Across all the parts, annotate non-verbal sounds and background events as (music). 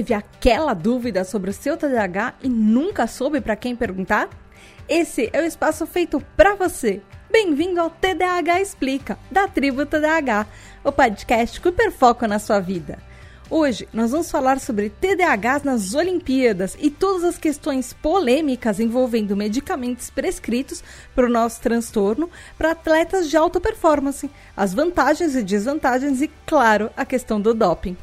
teve aquela dúvida sobre o seu TDAH e nunca soube para quem perguntar? Esse é o espaço feito para você. Bem-vindo ao TDAH Explica, da tribo TDAH, o podcast com hiperfoco na sua vida. Hoje nós vamos falar sobre TDAH nas Olimpíadas e todas as questões polêmicas envolvendo medicamentos prescritos para o nosso transtorno para atletas de alta performance, as vantagens e desvantagens e, claro, a questão do doping.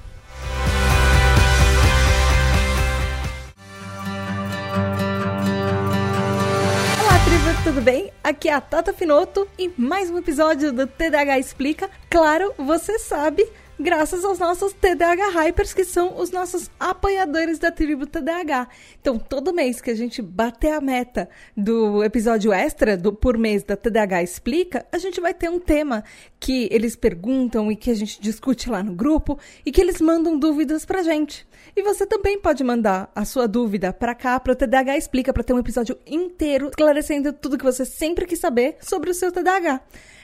Tudo bem? Aqui é a Tata Finoto e mais um episódio do TDAH Explica. Claro, você sabe graças aos nossos TDAH Hypers, que são os nossos apoiadores da tribo TDAH. Então, todo mês que a gente bater a meta do episódio extra do por mês da TDAH Explica, a gente vai ter um tema que eles perguntam e que a gente discute lá no grupo e que eles mandam dúvidas pra gente. E você também pode mandar a sua dúvida para cá, para o TDAH Explica, para ter um episódio inteiro esclarecendo tudo que você sempre quis saber sobre o seu TDAH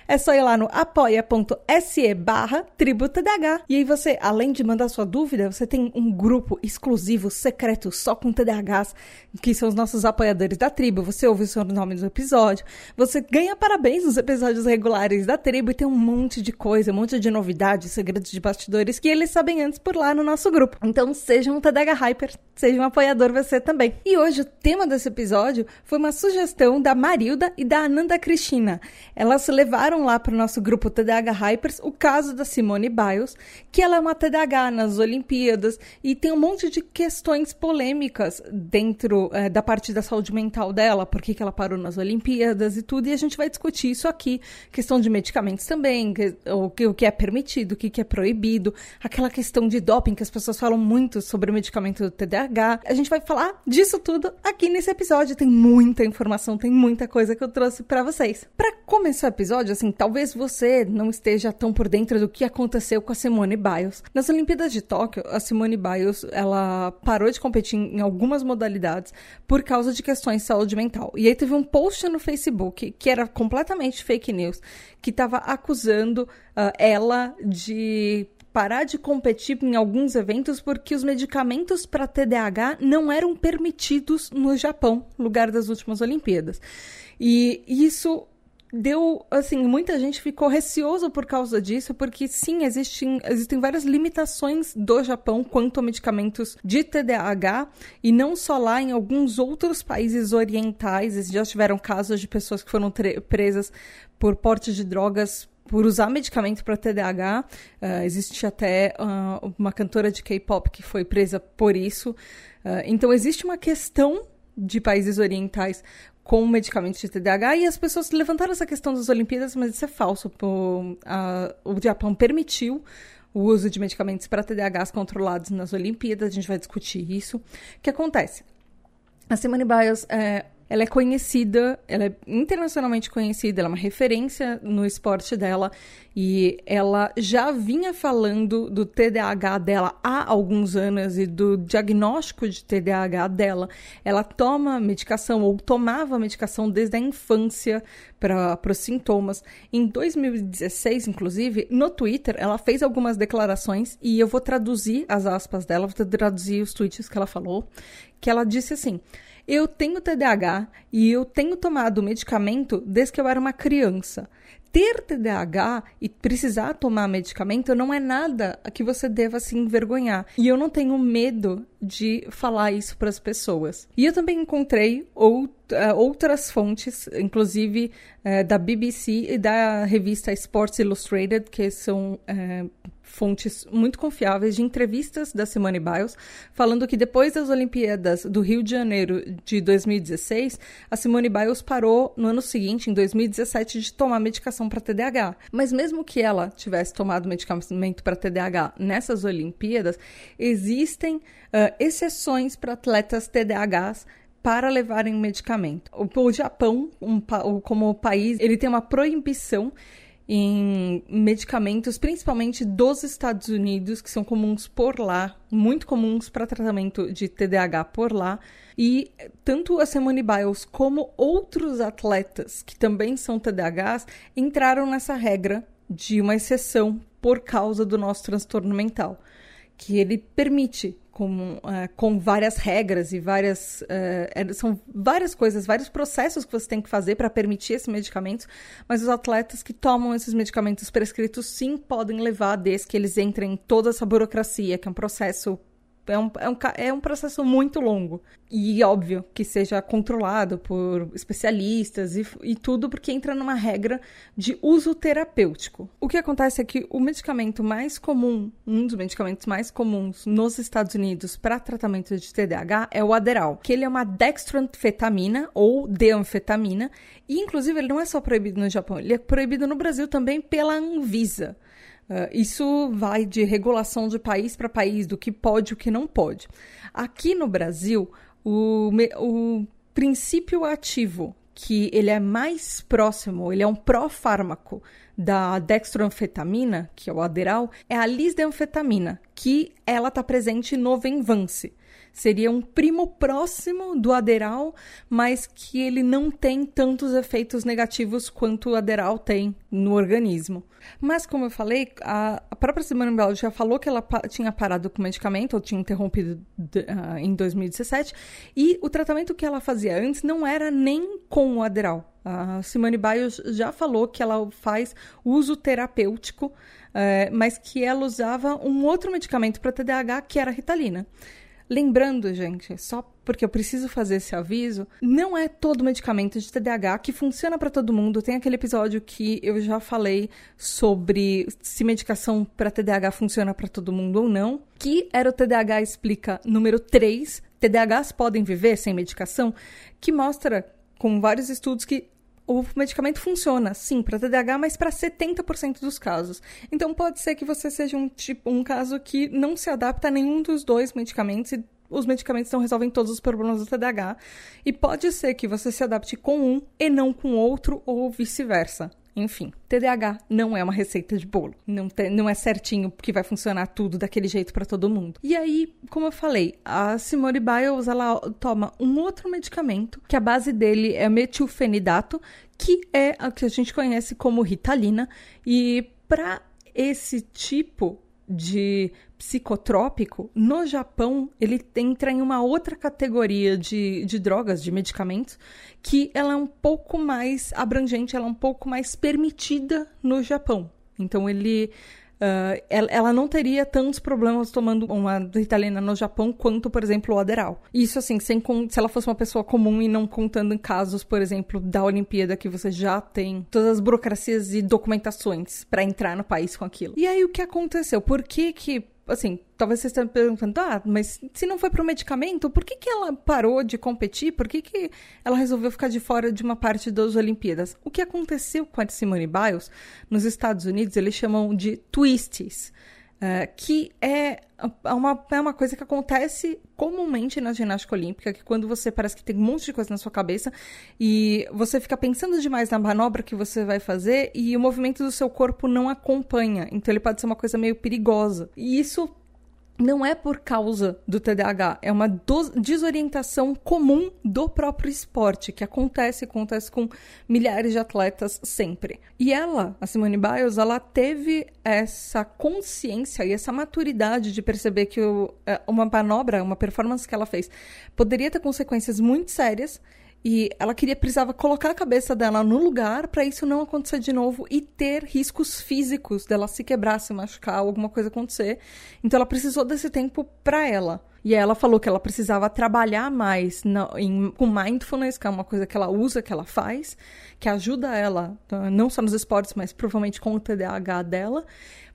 é só ir lá no apoia.se barra TDAH. E aí você, além de mandar sua dúvida, você tem um grupo exclusivo, secreto, só com TDAHs, que são os nossos apoiadores da tribo. Você ouve o seu nome no episódio, você ganha parabéns nos episódios regulares da tribo e tem um monte de coisa, um monte de novidades, segredos de bastidores que eles sabem antes por lá no nosso grupo. Então seja um TDAH Hyper, seja um apoiador você também. E hoje o tema desse episódio foi uma sugestão da Marilda e da Ananda Cristina. Elas levaram mandaram lá para o nosso grupo TDAH Hypers o caso da Simone Biles, que ela é uma TDAH nas Olimpíadas e tem um monte de questões polêmicas dentro é, da parte da saúde mental dela, por que, ela parou nas Olimpíadas e tudo, e a gente vai discutir isso aqui. Questão de medicamentos também, que, o, que, o que é permitido, o que, que é proibido, aquela questão de doping que as pessoas falam muito sobre o medicamento do TDAH. A gente vai falar disso tudo aqui nesse episódio. Tem muita informação, tem muita coisa que eu trouxe para vocês. Para começar o episódio, assim, talvez você não esteja tão por dentro do que aconteceu com a Simone Biles. Nas Olimpíadas de Tóquio, a Simone Biles, ela parou de competir em algumas modalidades por causa de questões de saúde mental. E aí teve um post no Facebook que era completamente fake news, que estava acusando uh, ela de parar de competir em alguns eventos porque os medicamentos para TDAH não eram permitidos no Japão, lugar das últimas Olimpíadas. E isso deu, assim, muita gente ficou receoso por causa disso, porque sim, existem, existem várias limitações do Japão quanto a medicamentos de TDAH, e não só lá, em alguns outros países orientais, já tiveram casos de pessoas que foram presas por porte de drogas por usar medicamento para TDAH. Uh, existe até uh, uma cantora de K-pop que foi presa por isso. Uh, então, existe uma questão de países orientais com medicamentos de TDAH e as pessoas levantaram essa questão das Olimpíadas, mas isso é falso. O, a, o Japão permitiu o uso de medicamentos para TDAHs controlados nas Olimpíadas, a gente vai discutir isso. O que acontece? A Simone Biles é, ela é conhecida, ela é internacionalmente conhecida, ela é uma referência no esporte dela e ela já vinha falando do TDAH dela há alguns anos e do diagnóstico de TDAH dela. Ela toma medicação ou tomava medicação desde a infância para os sintomas. Em 2016, inclusive, no Twitter, ela fez algumas declarações e eu vou traduzir as aspas dela, vou traduzir os tweets que ela falou, que ela disse assim: eu tenho TDAH e eu tenho tomado medicamento desde que eu era uma criança. Ter TDAH e precisar tomar medicamento não é nada que você deva se envergonhar. E eu não tenho medo de falar isso para as pessoas. E eu também encontrei eh, outras fontes, inclusive uh, da BBC e da revista Sports Illustrated, que são uh, fontes muito confiáveis de entrevistas da Simone Biles, falando que depois das Olimpíadas do Rio de Janeiro de 2016, a Simone Biles parou no ano seguinte, em 2017, de tomar medicação para TDAH. Mas mesmo que ela tivesse tomado medicamento para TDAH nessas Olimpíadas, existem uh, exceções para atletas TDAHs para levarem medicamento. O, Japão, um, como país, ele tem uma proibição em medicamentos, principalmente dos Estados Unidos, que são comuns por lá, muito comuns para tratamento de TDAH por lá. E tanto a Simone Biles como outros atletas que também são TDAHs entraram nessa regra de uma exceção por causa do nosso transtorno mental, que ele permite com, uh, com várias regras e várias. Uh, são várias coisas, vários processos que você tem que fazer para permitir esses medicamentos, mas os atletas que tomam esses medicamentos prescritos sim podem levar desde que eles entrem em toda essa burocracia, que é um processo é um, é, um, é um processo muito longo. E óbvio que seja controlado por especialistas e, e tudo, porque entra numa regra de uso terapêutico. O que acontece é que o medicamento mais comum, um dos medicamentos mais comuns nos Estados Unidos para tratamento de TDAH é o Aderal, que ele é uma dextroanfetamina ou deanfetamina, e inclusive ele não é só proibido no Japão, ele é proibido no Brasil também pela Anvisa. Uh, isso vai de regulação de país para país, do que pode e o que não pode. Aqui no Brasil, o, o princípio ativo, que ele é mais próximo, ele é um pró-fármaco da dextroanfetamina, que é o Aderal, é a lisdenfetamina, que ela está presente no Venvance seria um primo próximo do Aderal, mas que ele não tem tantos efeitos negativos quanto o Aderal tem no organismo. Mas, como eu falei, a, própria Simone Bell já falou que ela pa tinha parado com o medicamento, ou tinha interrompido de, uh, em 2017, e o tratamento que ela fazia antes não era nem com o Aderal. A Simone Biles já falou que ela faz uso terapêutico, uh, mas que ela usava um outro medicamento para TDAH, que era a Ritalina. Lembrando, gente, só porque eu preciso fazer esse aviso, não é todo medicamento de TDAH que funciona para todo mundo. Tem aquele episódio que eu já falei sobre se medicação para TDAH funciona para todo mundo ou não, que era o TDAH explica número 3, TDAHs podem viver sem medicação, que mostra com vários estudos que o medicamento funciona, sim, para TDAH, mas para 70% dos casos. Então pode ser que você seja um tipo um caso que não se adapta a nenhum dos dois medicamentos e os medicamentos não resolvem todos os problemas do TDAH. E pode ser que você se adapte com um e não com outro ou vice-versa. Enfim, TDAH não é uma receita de bolo. Não, te, não é certinho que vai funcionar tudo daquele jeito para todo mundo. E aí, como eu falei, a Simone Biles ela toma um outro medicamento, que a base dele é metilfenidato, que é a que a gente conhece como Ritalina. E para esse tipo de psicotrópico, no Japão, ele entra em uma outra categoria de, de drogas, de medicamentos, que ela é um pouco mais abrangente, ela é um pouco mais permitida no Japão. Então, ele Ela, ela, não teria tantos problemas tomando uma Ritalina no Japão quanto, por exemplo, o Aderal. Isso, assim, sem se ela fosse uma pessoa comum e não contando em casos, por exemplo, da Olimpíada, que você já tem todas as burocracias e documentações para entrar no país com aquilo. E aí, o que aconteceu? Por que que assim, talvez você esteja perguntando, ah, mas se não foi para o medicamento, por que, que ela parou de competir? Por que, que ela resolveu ficar de fora de uma parte das Olimpíadas? O que aconteceu com a Simone Biles nos Estados Unidos, eles chamam de twists, uh, que é uma, é uma coisa que acontece comumente na ginástica olímpica, que quando você parece que tem um monte de coisa na sua cabeça e você fica pensando demais na manobra que você vai fazer e o movimento do seu corpo não acompanha. Então ele pode ser uma coisa meio perigosa. E isso não é por causa do TDAH, é uma desorientação comum do próprio esporte, que acontece, acontece com milhares de atletas sempre. E ela, a Simone Biles, ela teve essa consciência e essa maturidade de perceber que o, é, uma manobra, uma performance que ela fez, poderia ter consequências muito sérias e ela queria, precisava colocar a cabeça dela no lugar para isso não acontecer de novo e ter riscos físicos dela se quebrar, se machucar, alguma coisa acontecer. Então ela precisou desse tempo para ela. E ela falou que ela precisava trabalhar mais na, em, com mindfulness, que é uma coisa que ela usa, que ela faz, que ajuda ela, tá, não só nos esportes, mas provavelmente com o TDAH dela,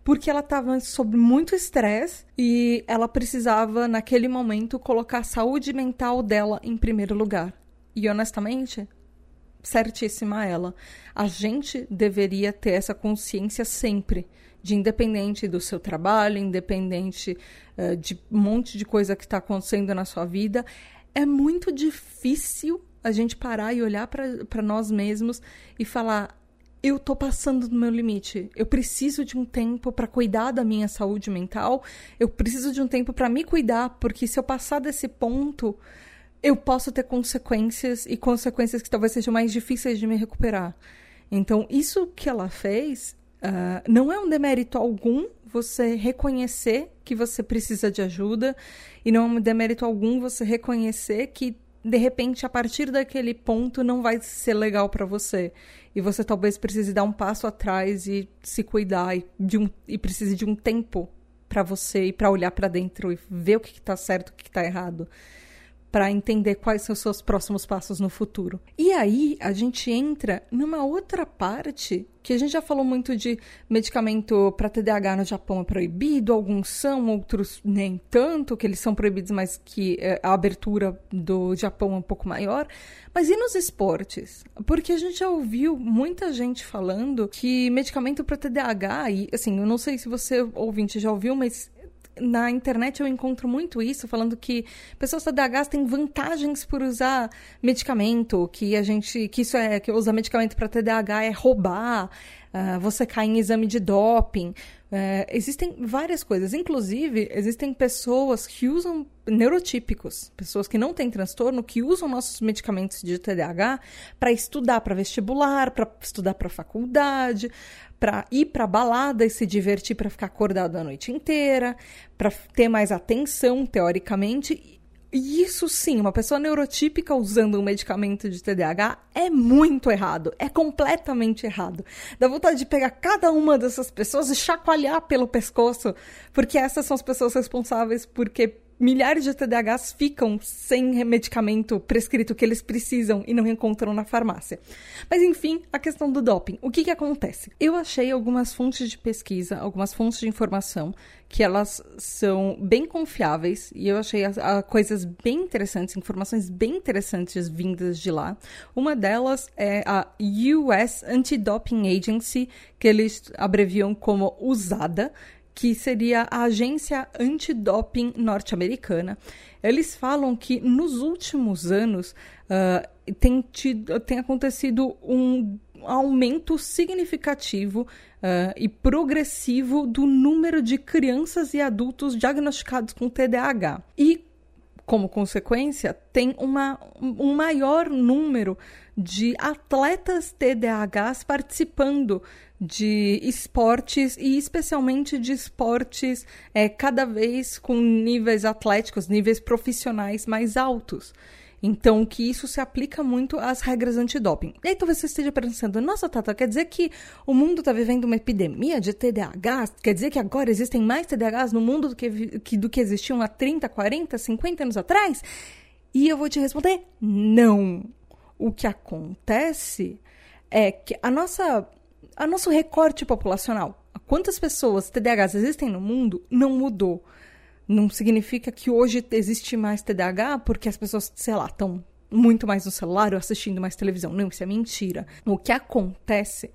porque ela estava sob muito estresse e ela precisava, naquele momento, colocar a saúde mental dela em primeiro lugar. E honestamente, certíssima ela. A gente deveria ter essa consciência sempre, de independente do seu trabalho, independente uh, de um monte de coisa que está acontecendo na sua vida. É muito difícil a gente parar e olhar para nós mesmos e falar: eu tô passando do meu limite. Eu preciso de um tempo para cuidar da minha saúde mental. Eu preciso de um tempo para me cuidar, porque se eu passar desse ponto, eu posso ter consequências e consequências que talvez sejam mais difíceis de me recuperar. Então, isso que ela fez uh, não é um demérito algum você reconhecer que você precisa de ajuda e não é demérito algum você reconhecer que de repente a partir daquele ponto não vai ser legal para você e você talvez precise dar um passo atrás e se cuidar e, um, e precise de um tempo para você e para olhar para dentro e ver o que está certo, o que está errado para entender quais são os seus próximos passos no futuro. E aí a gente entra numa outra parte que a gente já falou muito de medicamento para TDAH no Japão é proibido, alguns são, outros nem tanto, que eles são proibidos, mas que é, a abertura do Japão é um pouco maior. Mas e nos esportes? Porque a gente já ouviu muita gente falando que medicamento para TDAH, e assim, eu não sei se você ouvinte já ouviu, mas na internet eu encontro muito isso, falando que pessoas TDAH têm vantagens por usar medicamento, que a gente, que isso é, que usar medicamento para TDAH é roubar, uh, você cai em exame de doping. Uh, existem várias coisas. Inclusive, existem pessoas que usam neurotípicos, pessoas que não têm transtorno, que usam nossos medicamentos de TDAH para estudar para vestibular, para estudar para faculdade, para ir para balada e se divertir para ficar acordado a noite inteira, para ter mais atenção, teoricamente. E isso sim, uma pessoa neurotípica usando um medicamento de TDAH é muito errado, é completamente errado. Dá vontade de pegar cada uma dessas pessoas e chacoalhar pelo pescoço, porque essas são as pessoas responsáveis porque milhares de TDAHs ficam sem medicamento prescrito que eles precisam e não encontram na farmácia. Mas enfim, a questão do doping. O que, que acontece? Eu achei algumas fontes de pesquisa, algumas fontes de informação que elas são bem confiáveis e eu achei a, a coisas bem interessantes, informações bem interessantes vindas de lá. Uma delas é a US Anti-Doping Agency, que eles abreviam como USADA que seria a agência antidoping norte-americana. Eles falam que nos últimos anos uh, tem, tido, tem acontecido um aumento significativo uh, e progressivo do número de crianças e adultos diagnosticados com TDAH. E, como consequência, tem uma, um maior número de atletas TDAHs participando de esportes e especialmente de esportes é, cada vez com níveis atléticos, níveis profissionais mais altos. Então, que isso se aplica muito às regras antidoping. E aí talvez você esteja pensando, nossa, Tata, quer dizer que o mundo está vivendo uma epidemia de TDAH? Quer dizer que agora existem mais TDAHs no mundo do que, que, do que existiam há 30, 40, 50 anos atrás? E eu vou te responder, não. O que acontece é que a nossa a nosso recorte populacional. Quantas pessoas TDAHs existem no mundo não mudou. Não significa que hoje existe mais TDAH porque as pessoas, sei lá, estão muito mais no celular ou assistindo mais televisão. Não, isso é mentira. O que acontece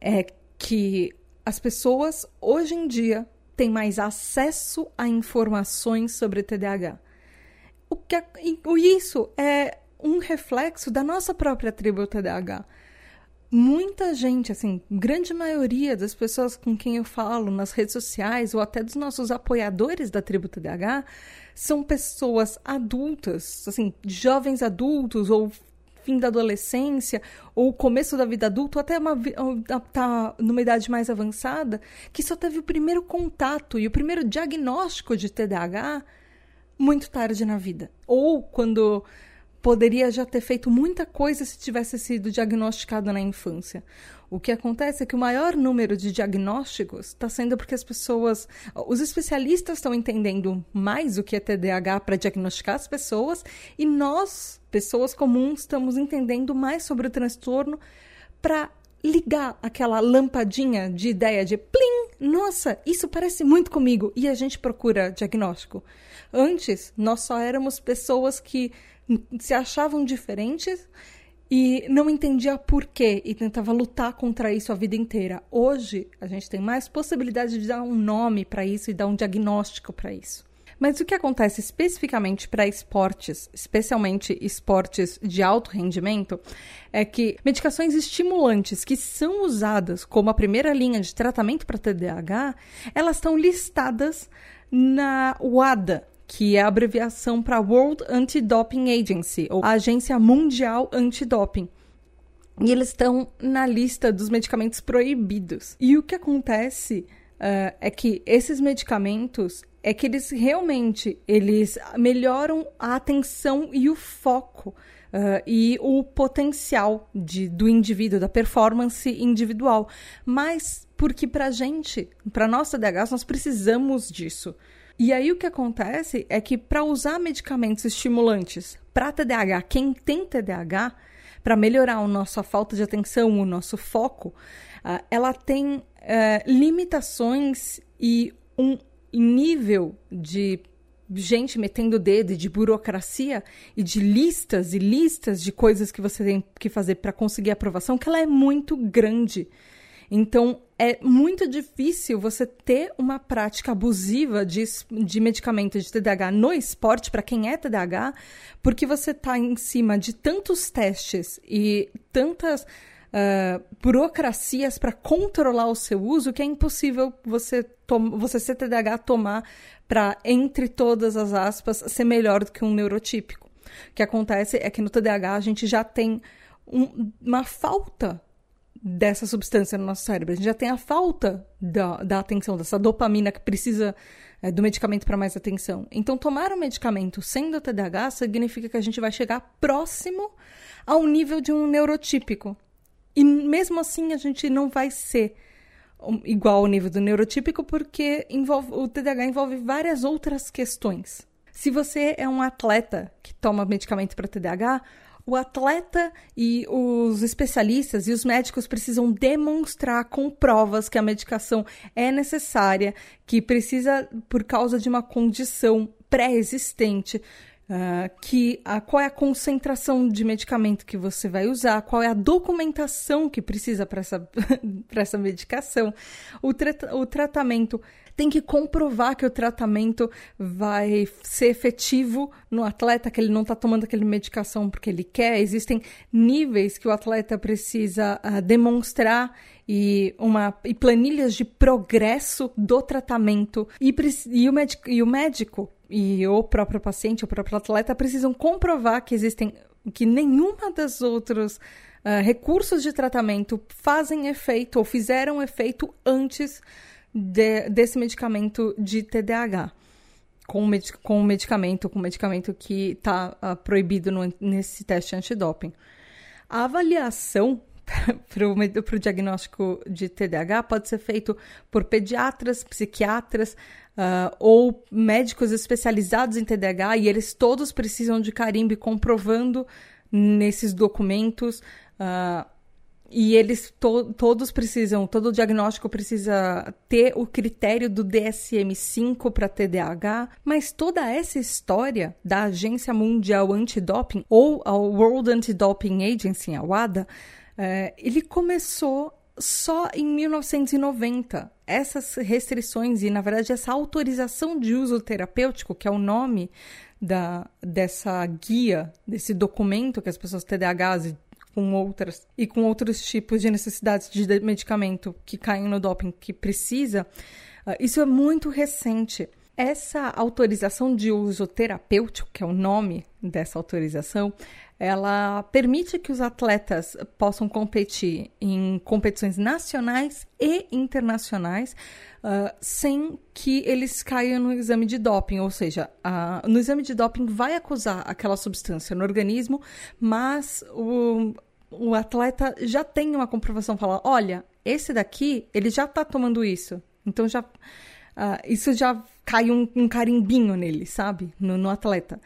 é que as pessoas hoje em dia têm mais acesso a informações sobre TDAH. O que é, isso é um reflexo da nossa própria tribo TDAH muita gente, assim, grande maioria das pessoas com quem eu falo nas redes sociais ou até dos nossos apoiadores da tribo TDAH são pessoas adultas, assim, jovens adultos ou fim da adolescência ou começo da vida adulta, ou até uma, tá numa idade mais avançada, que só teve o primeiro contato e o primeiro diagnóstico de TDAH muito tarde na vida. Ou quando poderia já ter feito muita coisa se tivesse sido diagnosticado na infância. O que acontece é que o maior número de diagnósticos está sendo porque as pessoas, os especialistas estão entendendo mais o que é TDAH para diagnosticar as pessoas e nós, pessoas comuns, estamos entendendo mais sobre o transtorno para ligar aquela lampadinha de ideia de plim, nossa, isso parece muito comigo e a gente procura diagnóstico. Antes, nós só éramos pessoas que se achavam diferentes e não entendia por quê e tentava lutar contra isso a vida inteira. Hoje, a gente tem mais possibilidade de dar um nome para isso e dar um diagnóstico para isso. Mas o que acontece especificamente para esportes, especialmente esportes de alto rendimento, é que medicações estimulantes que são usadas como a primeira linha de tratamento para TDAH, elas estão listadas na WADA, que é a abreviação para World Anti-Doping Agency, ou Agência Mundial Antidoping. E eles estão na lista dos medicamentos proibidos. E o que acontece uh, é que esses medicamentos é que eles realmente eles melhoram a atenção e o foco uh, e o potencial de, do indivíduo, da performance individual. Mas porque para gente, para nossa DH, nós precisamos disso. E aí o que acontece é que para usar medicamentos estimulantes para TDAH, quem tem TDAH, para melhorar a nossa falta de atenção, o nosso foco, uh, ela tem uh, limitações e um nível de gente metendo o dedo, de burocracia e de listas e listas de coisas que você tem que fazer para conseguir aprovação, que ela é muito grande. Então, é muito difícil você ter uma prática abusiva de, de medicamento de TDAH no esporte, para quem é TDAH, porque você está em cima de tantos testes e tantas uh, burocracias para controlar o seu uso que é impossível você, você ser TDAH tomar para, entre todas as aspas, ser melhor do que um neurotípico. O que acontece é que no TDAH a gente já tem um, uma falta dessa substância no nosso cérebro. A gente já tem a falta da, da atenção, dessa dopamina que precisa é, do medicamento para mais atenção. Então, tomar um medicamento sendo TDAH significa que a gente vai chegar próximo ao nível de um neurotípico. E mesmo assim, a gente não vai ser igual ao nível do neurotípico, porque envolve, o TDAH envolve várias outras questões. Se você é um atleta que toma medicamento para TDAH, o atleta e os especialistas e os médicos precisam demonstrar com provas que a medicação é necessária, que precisa por causa de uma condição pré-existente, Uh, que a, qual é a concentração de medicamento que você vai usar, qual é a documentação que precisa para essa, (laughs) essa medicação. O, tra o tratamento tem que comprovar que o tratamento vai ser efetivo no atleta, que ele não está tomando aquela medicação porque ele quer. Existem níveis que o atleta precisa uh, demonstrar e, uma, e planilhas de progresso do tratamento. E, e, o, e o médico e o próprio paciente, o próprio atleta precisam comprovar que existem que nenhuma das outros uh, recursos de tratamento fazem efeito ou fizeram efeito antes de, desse medicamento de TDAH. Com, med com o medicamento, com o medicamento que está uh, proibido no, nesse teste antidoping. A avaliação (laughs) para o diagnóstico de TDAH pode ser feito por pediatras, psiquiatras uh, ou médicos especializados em TDAH e eles todos precisam de carimbo comprovando nesses documentos. Uh, e eles to todos precisam, todo diagnóstico precisa ter o critério do DSM-5 para TDAH, mas toda essa história da Agência Mundial Antidoping ou a World Anti-Doping Agency, a WADA, é, ele começou só em 1990. Essas restrições e, na verdade, essa autorização de uso terapêutico, que é o nome da, dessa guia, desse documento que as pessoas TDAHs com outras e com outros tipos de necessidades de medicamento que caem no doping que precisa, uh, isso é muito recente. Essa autorização de uso terapêutico, que é o nome dessa autorização, ela permite que os atletas possam competir em competições nacionais e internacionais uh, sem que eles caiam no exame de doping, ou seja, no exame de doping vai acusar aquela substância no organismo, mas o, o atleta já tem uma comprovação, fala, olha, esse daqui, ele já está tomando isso, então já... Uh, isso já cai um, um, carimbinho nele, sabe? No, no atleta.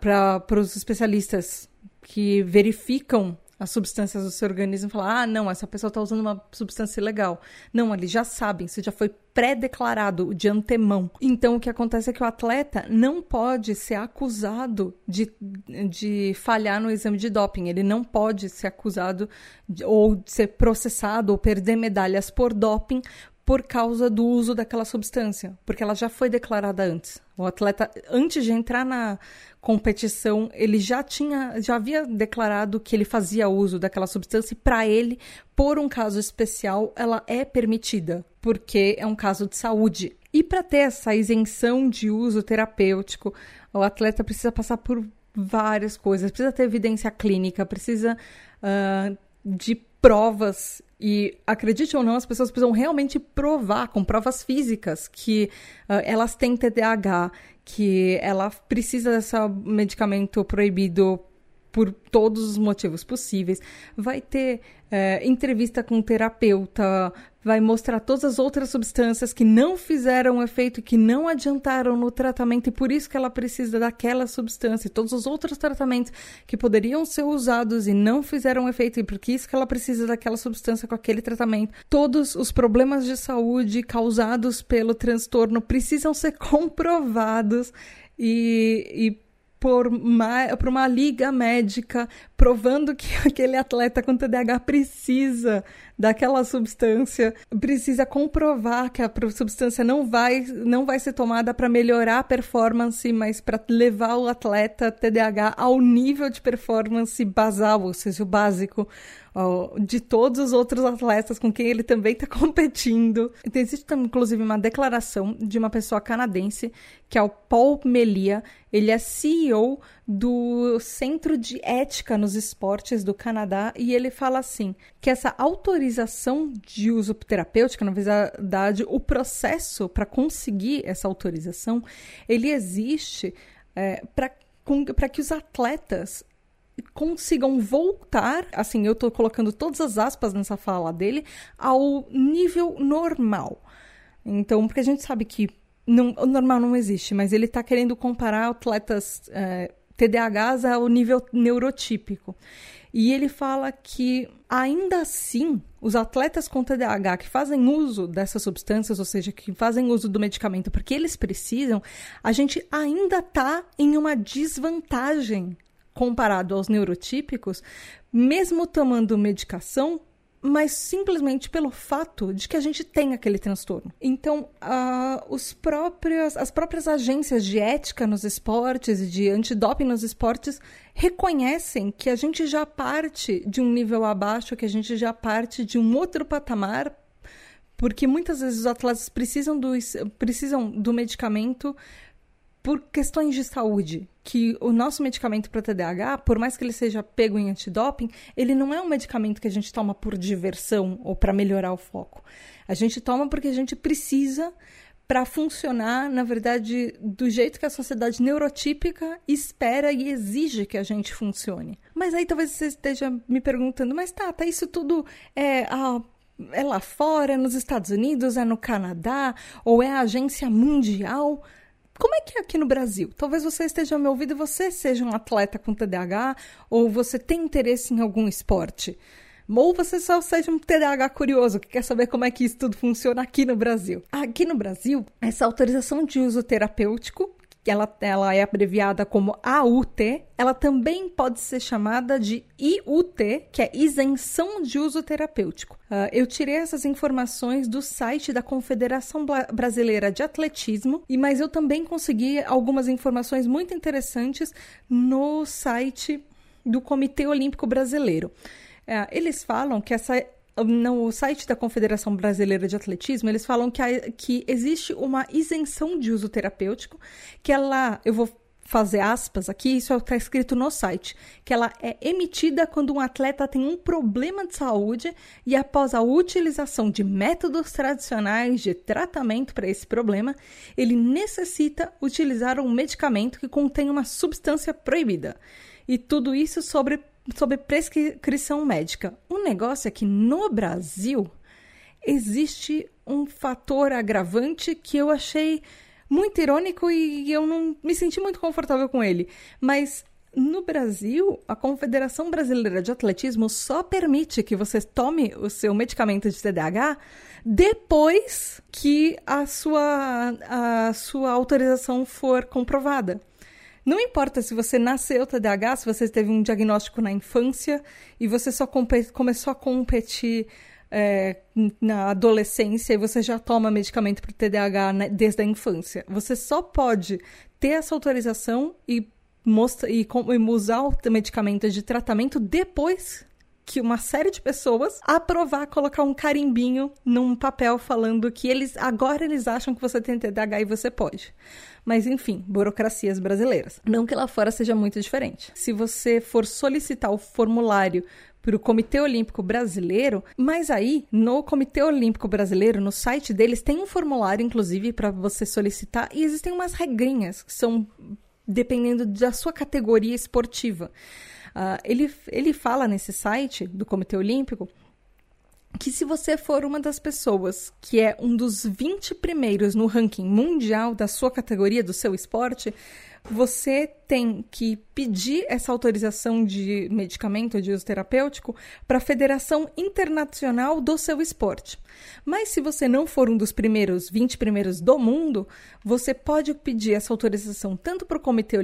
Para os especialistas que verificam as substâncias do seu organismo e falam: ah, não, essa pessoa está usando uma substância ilegal. Não, eles já sabem, isso já foi pré-declarado de antemão. Então, o que acontece é que o atleta não pode ser acusado de, de falhar no exame de doping. Ele não pode ser acusado de, ou ser processado ou perder medalhas por doping por causa do uso daquela substância, porque ela já foi declarada antes. O atleta, antes de entrar na competição, ele já tinha, já havia declarado que ele fazia uso daquela substância e para ele, por um caso especial, ela é permitida, porque é um caso de saúde. E para ter essa isenção de uso terapêutico, o atleta precisa passar por várias coisas, precisa ter evidência clínica, precisa uh, de provas. E acredite ou não, as pessoas precisam realmente provar com provas físicas que uh, elas têm TDAH, que ela precisa desse medicamento proibido por todos os motivos possíveis. Vai ter é, entrevista com um terapeuta, vai mostrar todas as outras substâncias que não fizeram efeito, que não adiantaram no tratamento e por isso que ela precisa daquela substância. Todos os outros tratamentos que poderiam ser usados e não fizeram efeito e por isso que ela precisa daquela substância com aquele tratamento. Todos os problemas de saúde causados pelo transtorno precisam ser (laughs) comprovados e, e por uma, por uma liga médica provando que (laughs) aquele atleta com TDAH precisa daquela substância, precisa comprovar que a substância não vai, não vai ser tomada para melhorar a performance, mas para levar o atleta TDAH ao nível de performance basal, ou seja, o básico de todos os outros atletas com quem ele também está (laughs) competindo. Existe, inclusive, uma declaração de uma pessoa canadense, que é o Paul Melia. Ele é CEO do Centro de Ética nos Esportes do Canadá e ele fala assim que essa autorização de uso terapêutico, na verdade, o processo para conseguir essa autorização, ele existe é, para que os atletas consigam voltar, assim, eu estou colocando todas as aspas nessa fala dele, ao nível normal. Então, porque a gente sabe que não, o normal não existe, mas ele está querendo comparar atletas é, TDAHs ao nível neurotípico. E ele fala que, ainda assim, os atletas com TDAH que fazem uso dessas substâncias, ou seja, que fazem uso do medicamento porque eles precisam, a gente ainda está em uma desvantagem comparado aos neurotípicos, mesmo tomando medicação, mas simplesmente pelo fato de que a gente tem aquele transtorno. Então, uh, os próprios, as próprias agências de ética nos esportes e de antidoping nos esportes reconhecem que a gente já parte de um nível abaixo, que a gente já parte de um outro patamar, porque muitas vezes os atletas precisam do, precisam do medicamento por questões de saúde, que o nosso medicamento para TDAH, por mais que ele seja pego em antidoping, ele não é um medicamento que a gente toma por diversão ou para melhorar o foco. A gente toma porque a gente precisa para funcionar, na verdade, do jeito que a sociedade neurotípica espera e exige que a gente funcione. Mas aí talvez você esteja me perguntando, mas tá, tá isso tudo é, ah, é lá fora, é nos Estados Unidos, é no Canadá, ou é a agência mundial? Como é que é aqui no Brasil? Talvez você esteja me ouvindo e você seja um atleta com TDAH ou você tem interesse em algum esporte. Ou você só seja um TDAH curioso que quer saber como é que isso tudo funciona aqui no Brasil. Aqui no Brasil, essa autorização de uso terapêutico ela, ela é abreviada como AUT, ela também pode ser chamada de IUT, que é isenção de uso terapêutico. Uh, eu tirei essas informações do site da Confederação Brasileira de Atletismo, e mas eu também consegui algumas informações muito interessantes no site do Comitê Olímpico Brasileiro. Uh, eles falam que essa no site da Confederação Brasileira de Atletismo, eles falam que, que existe uma isenção de uso terapêutico, que ela, eu vou fazer aspas aqui, isso está escrito no site, que ela é emitida quando um atleta tem um problema de saúde e após a utilização de métodos tradicionais de tratamento para esse problema, ele necessita utilizar um medicamento que contém uma substância proibida. E tudo isso sobre sobre prescrição médica. O negócio é que no Brasil existe um fator agravante que eu achei muito irônico e eu não me senti muito confortável com ele. Mas no Brasil, a Confederação Brasileira de Atletismo só permite que você tome o seu medicamento de TDAH depois que a sua, a sua autorização for comprovada. Não importa se você nasceu TDAH, se você teve um diagnóstico na infância e você só começou a competir é, na adolescência e você já toma medicamento para TDAH né, desde a infância. Você só pode ter essa autorização e, mostra, e, e usar o medicamento de tratamento depois que uma série de pessoas aprovar colocar um carimbinho num papel falando que eles agora eles acham que você tem TDAH e você pode. Mas enfim, burocracias brasileiras. Não que lá fora seja muito diferente. Se você for solicitar o formulário para o Comitê Olímpico Brasileiro, mas aí no Comitê Olímpico Brasileiro, no site deles, tem um formulário, inclusive, para você solicitar e existem umas regrinhas que são dependendo da sua categoria esportiva. Uh, ele, ele fala nesse site do Comitê Olímpico que se você for uma das pessoas que é um dos 20 primeiros no ranking mundial da sua categoria, do seu esporte, você tem que pedir essa autorização de medicamento de uso terapêutico para a Federação Internacional do seu esporte. Mas se você não for um dos primeiros 20 primeiros do mundo, você pode pedir essa autorização tanto para o Comitê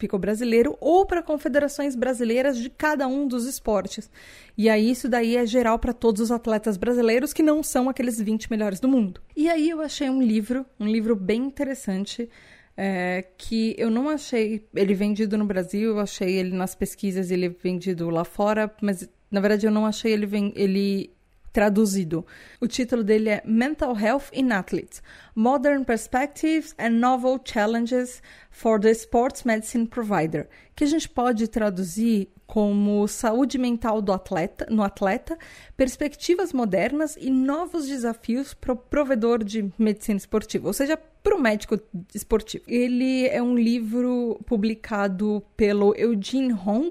Olímpico Brasileiro ou para confederações brasileiras de cada um dos esportes. E aí isso daí é geral para todos os atletas brasileiros que não são aqueles 20 melhores do mundo. E aí eu achei um livro, um livro bem interessante é, que eu não achei ele vendido no Brasil, eu achei ele nas pesquisas, ele é vendido lá fora, mas na verdade eu não achei ele, ele traduzido. O título dele é Mental Health in Athletes: Modern Perspectives and Novel Challenges for the Sports Medicine Provider, que a gente pode traduzir como saúde mental do atleta, no atleta, perspectivas modernas e novos desafios para o provedor de medicina esportiva, ou seja, para o médico esportivo. Ele é um livro publicado pelo Eugene Hong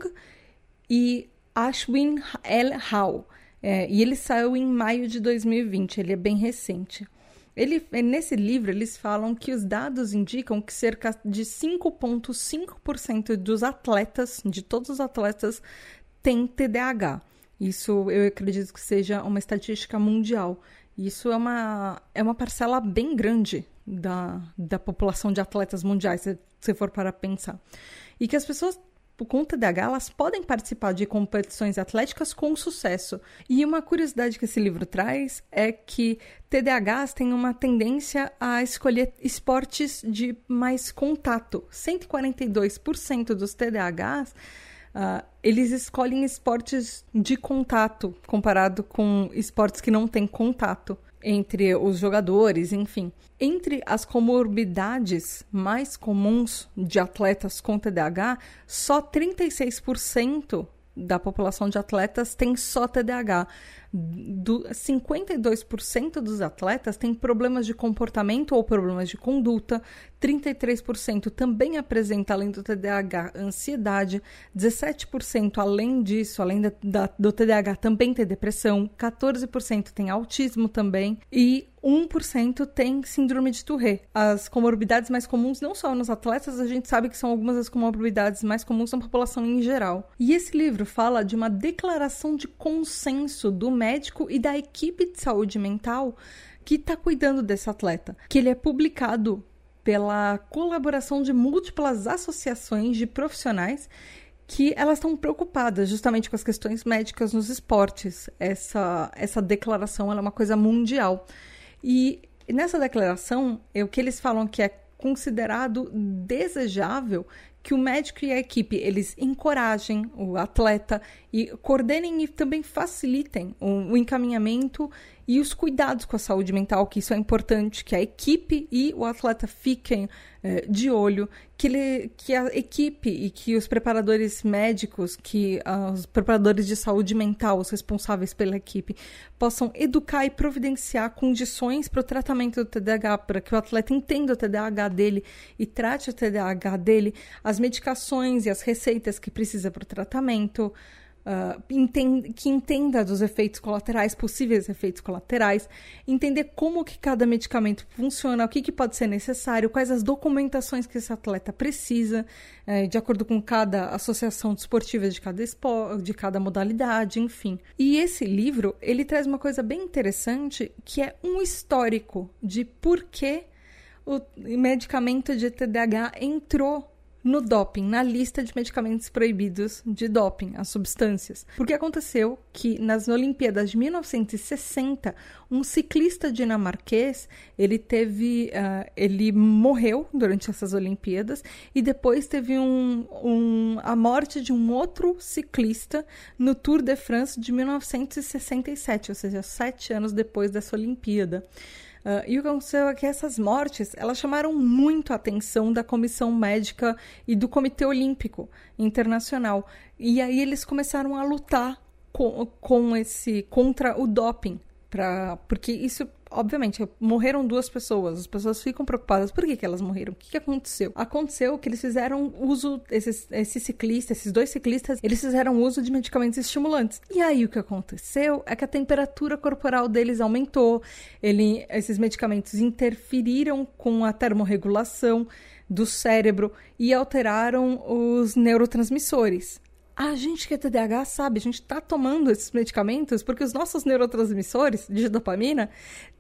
e Ashwin L. Howe, é, e ele saiu em maio de 2020, ele é bem recente. Ele, nesse livro, eles falam que os dados indicam que cerca de 5,5% dos atletas, de todos os atletas, têm TDAH. Isso eu acredito que seja uma estatística mundial. Isso é uma, é uma parcela bem grande da, da população de atletas mundiais, se você for para pensar. E que as pessoas com TDAH, elas podem participar de competições atléticas com sucesso. E uma curiosidade que esse livro traz é que TDAHs têm uma tendência a escolher esportes de mais contato. 142% dos TDAHs Uh, eles escolhem esportes de contato comparado com esportes que não têm contato entre os jogadores, enfim. Entre as comorbidades mais comuns de atletas com TDAH, só 36% da população de atletas tem só TDAH. Do, 52% dos atletas têm problemas de comportamento ou problemas de conduta, 33% também apresenta, além do TDAH, ansiedade, 17% além disso, além da, da, do TDAH, também tem depressão, 14% tem autismo também e 1% tem síndrome de Tourette. As comorbidades mais comuns, não só nos atletas, a gente sabe que são algumas das comorbidades mais comuns na população em geral. E esse livro fala de uma declaração de consenso do médico e da equipe de saúde mental que está cuidando desse atleta, que ele é publicado pela colaboração de múltiplas associações de profissionais que elas estão preocupadas justamente com as questões médicas nos esportes. Essa, essa declaração é uma coisa mundial. E nessa declaração, é o que eles falam que é considerado desejável que o médico e a equipe eles encorajem o atleta e coordenem e também facilitem o, o, encaminhamento e os cuidados com a saúde mental, que isso é importante, que a equipe e o atleta fiquem eh, de olho, que, ele, que a equipe e que os preparadores médicos, que uh, os preparadores de saúde mental, os responsáveis pela equipe, possam educar e providenciar condições para o tratamento do TDAH, para que o atleta entenda o TDAH dele e trate o TDAH dele, as medicações e as receitas que precisa para o tratamento uh, entende, que entenda dos efeitos colaterais, possíveis efeitos colaterais, entender como que cada medicamento funciona, o que, que pode ser necessário, quais as documentações que esse atleta precisa, uh, de acordo com cada associação desportiva de cada, esporte, de cada modalidade, enfim. E esse livro, ele traz uma coisa bem interessante, que é um histórico de por que o medicamento de TDAH entrou no doping, na lista de medicamentos proibidos de doping, as substâncias. Porque aconteceu que nas Olimpíadas de 1960, um ciclista dinamarquês, ele teve, uh, ele morreu durante essas Olimpíadas e depois teve um, um, a morte de um outro ciclista no Tour de France de 1967, ou seja, sete anos depois dessa Olimpíada. Uh, e o que aconteceu é que essas mortes elas chamaram muito a atenção da comissão médica e do Comitê Olímpico Internacional. E aí eles começaram a lutar com, com esse contra o doping. Pra, porque isso obviamente, morreram duas pessoas. As pessoas ficam preocupadas. Por que, que elas morreram? O que, que aconteceu? Aconteceu que eles fizeram uso, esses, esses ciclistas, esses dois ciclistas, eles fizeram uso de medicamentos estimulantes. E aí o que aconteceu é que a temperatura corporal deles aumentou. Ele, esses medicamentos interferiram com a termorregulação do cérebro e alteraram os neurotransmissores. A gente que é TDAH sabe, a gente está tomando esses medicamentos porque os nossos neurotransmissores de dopamina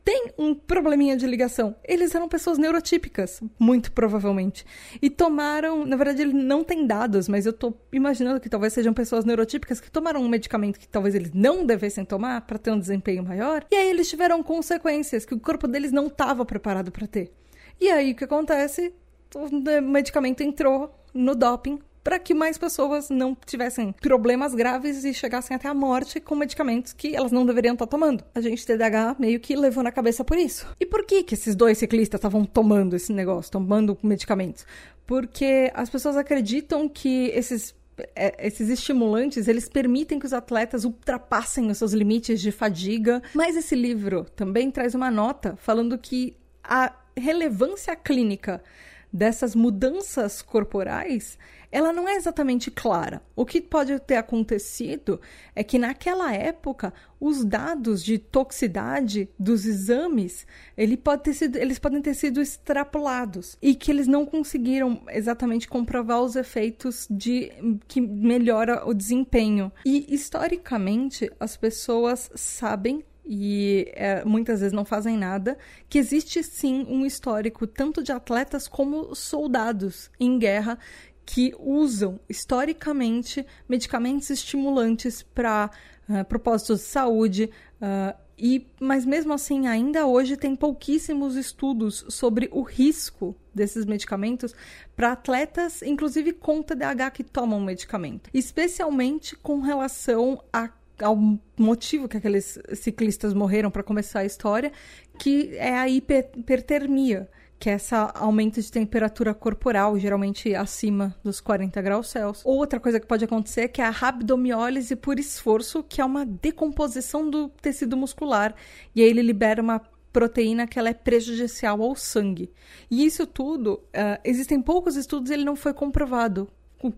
têm um probleminha de ligação. Eles eram pessoas neurotípicas, muito provavelmente. E tomaram, na verdade, ele não tem dados, mas eu estou imaginando que talvez sejam pessoas neurotípicas que tomaram um medicamento que talvez eles não devessem tomar para ter um desempenho maior. E aí eles tiveram consequências que o corpo deles não estava preparado para ter. E aí o que acontece? O medicamento entrou no doping para que mais pessoas não tivessem problemas graves e chegassem até a morte com medicamentos que elas não deveriam estar tomando. A gente TDAH meio que levou na cabeça por isso. E por que que esses dois ciclistas estavam tomando esse negócio, tomando medicamentos? Porque as pessoas acreditam que esses é, esses estimulantes, eles permitem que os atletas ultrapassem os seus limites de fadiga. Mas esse livro também traz uma nota falando que a relevância clínica dessas mudanças corporais ela não é exatamente clara. O que pode ter acontecido é que naquela época os dados de toxicidade dos exames ele pode ter sido, eles podem ter sido extrapolados e que eles não conseguiram exatamente comprovar os efeitos de que melhora o desempenho. E historicamente as pessoas sabem e é, muitas vezes não fazem nada, que existe sim um histórico tanto de atletas como soldados em guerra que usam historicamente medicamentos estimulantes para uh, eh, propósitos de saúde. Uh, e, mas mesmo assim, ainda hoje tem pouquíssimos estudos sobre o risco desses medicamentos para atletas, inclusive com TDAH que tomam medicamento, especialmente com relação a, ao motivo que aqueles ciclistas morreram para começar a história, que é a hipertermia que é esse aumento de temperatura corporal, geralmente acima dos 40 graus Celsius. Outra coisa que pode acontecer é que é a rabdomiólise por esforço, que é uma decomposição do tecido muscular, e aí ele libera uma proteína que ela é prejudicial ao sangue. E isso tudo, uh, existem poucos estudos ele não foi comprovado.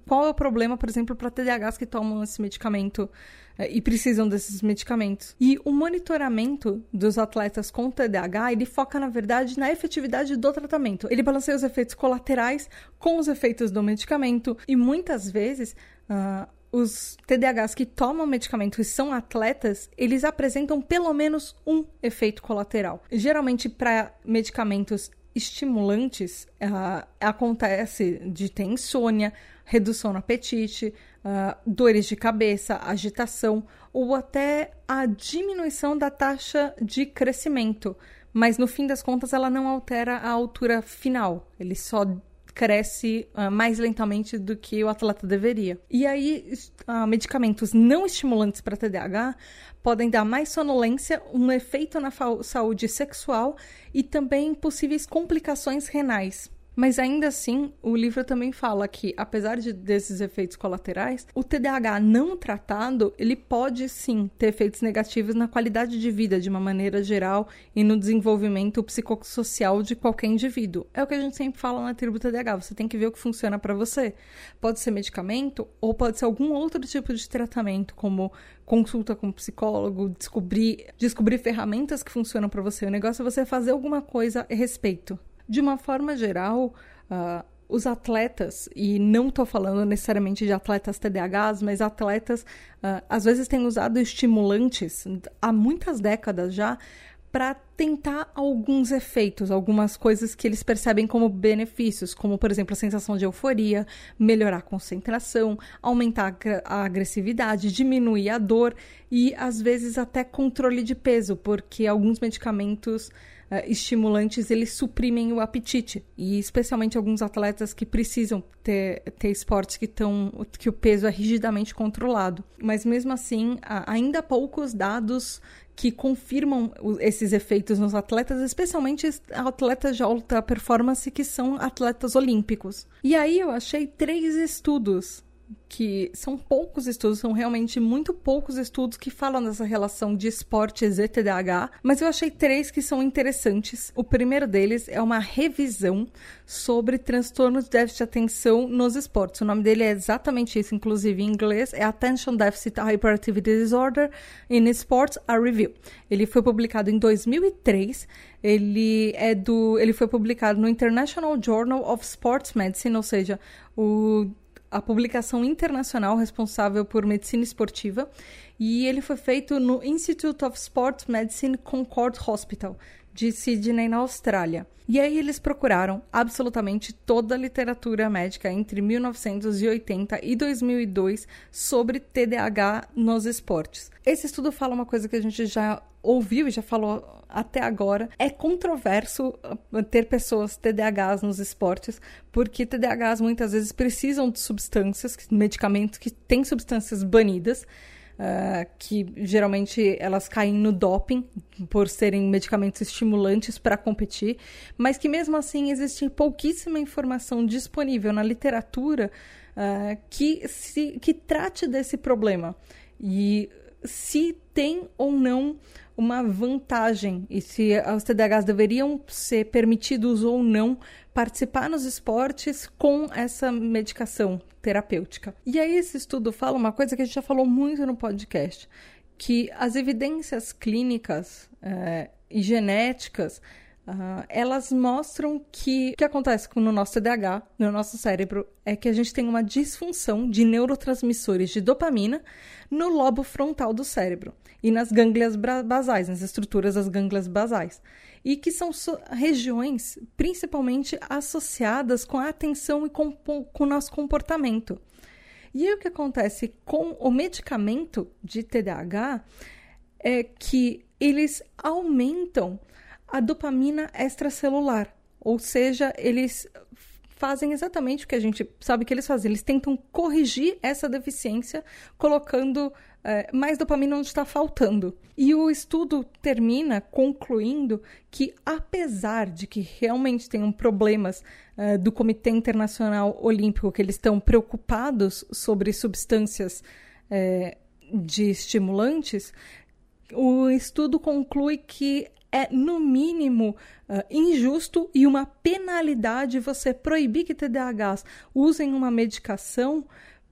Qual é o problema, por exemplo, para TDAHs que tomam esse medicamento é, e precisam desses medicamentos. E o monitoramento dos atletas com TDAH, ele foca, na verdade, na efetividade do tratamento. Ele balanceia os efeitos colaterais com os efeitos do medicamento e muitas vezes. Uh, os TDAHs que tomam medicamento e são atletas, eles apresentam pelo menos um efeito colateral. Geralmente, para medicamentos estimulantes, uh, acontece de ter insônia, redução no apetite, uh, dores de cabeça, agitação ou até a diminuição da taxa de crescimento. Mas no fim das contas, ela não altera a altura final, ele só cresce uh, mais lentamente do que o atleta deveria. E aí, uh, medicamentos não estimulantes para TDAH podem dar mais sonolência, um efeito na saúde sexual e também possíveis complicações renais. Mas ainda assim, o livro também fala que, apesar de, desses efeitos colaterais, o TDAH não tratado, ele pode sim ter efeitos negativos na qualidade de vida de uma maneira geral e no desenvolvimento psicossocial de qualquer indivíduo. É o que a gente sempre fala na tribo TDAH, você tem que ver o que funciona para você. Pode ser medicamento ou pode ser algum outro tipo de tratamento, como consulta com um psicólogo, descobrir, descobrir ferramentas que funcionam para você. O negócio é você fazer alguma coisa a respeito. De uma forma geral, uh, os atletas, e não estou falando necessariamente de atletas TDAHs, mas atletas, uh, às vezes têm usado estimulantes há muitas décadas já para tentar alguns efeitos, algumas coisas que eles percebem como benefícios, como por exemplo a sensação de euforia, melhorar a concentração, aumentar a agressividade, diminuir a dor e às vezes até controle de peso, porque alguns medicamentos estimulantes, eles suprimem o apetite. E especialmente alguns atletas que precisam ter, ter esportes que, tão, que o peso é rigidamente controlado. Mas mesmo assim, há ainda poucos dados que confirmam esses efeitos nos atletas, especialmente atletas de alta performance que são atletas olímpicos. E aí eu achei três estudos que são poucos estudos, são realmente muito poucos estudos que falam dessa relação de esportes e TDAH, mas eu achei três que são interessantes. O primeiro deles é uma revisão sobre transtorno de déficit de atenção nos esportes. O nome dele é exatamente isso, inclusive em inglês, é Attention Deficit Hyperactivity Disorder in Sports, a Review. Ele foi publicado em 2003. Ele é do, ele foi publicado no International Journal of Sports Medicine, ou seja, o a publicação internacional responsável por medicina esportiva, e ele foi feito no Institute of Sports Medicine Concord Hospital, de Sydney, na Austrália. E aí eles procuraram absolutamente toda a literatura médica entre 1980 e 2002 sobre TDAH nos esportes. Esse estudo fala uma coisa que a gente já ouviu e já falou até agora. É controverso uh, ter pessoas TDAHs nos esportes, porque TDAHs muitas vezes precisam de substâncias, medicamentos que têm substâncias banidas. Uh, que geralmente elas caem no doping por serem medicamentos estimulantes para competir, mas que mesmo assim existe pouquíssima informação disponível na literatura uh, que, se, que trate desse problema. E se tem ou não uma vantagem e se os TDAHs deveriam ser permitidos ou não participar nos esportes com essa medicação terapêutica. E aí esse estudo fala uma coisa que a gente já falou muito no podcast, que as evidências clínicas é, e genéticas Uh, elas mostram que o que acontece no nosso TDAH, no nosso cérebro, é que a gente tem uma disfunção de neurotransmissores de dopamina no lobo frontal do cérebro e nas gânglias basais, nas estruturas das gânglias basais, e que são so regiões principalmente associadas com a atenção e com, com o nosso comportamento. E aí o que acontece com o medicamento de TDAH é que eles aumentam a dopamina extracelular, ou seja, eles fazem exatamente o que a gente sabe que eles fazem. Eles tentam corrigir essa deficiência, colocando é, mais dopamina onde está faltando. E o estudo termina concluindo que, apesar de que realmente tenham problemas é, do Comitê Internacional Olímpico, que eles estão preocupados sobre substâncias é, de estimulantes, o estudo conclui que é, no mínimo, uh, injusto e uma penalidade você proibir que TDAHs usem uma medicação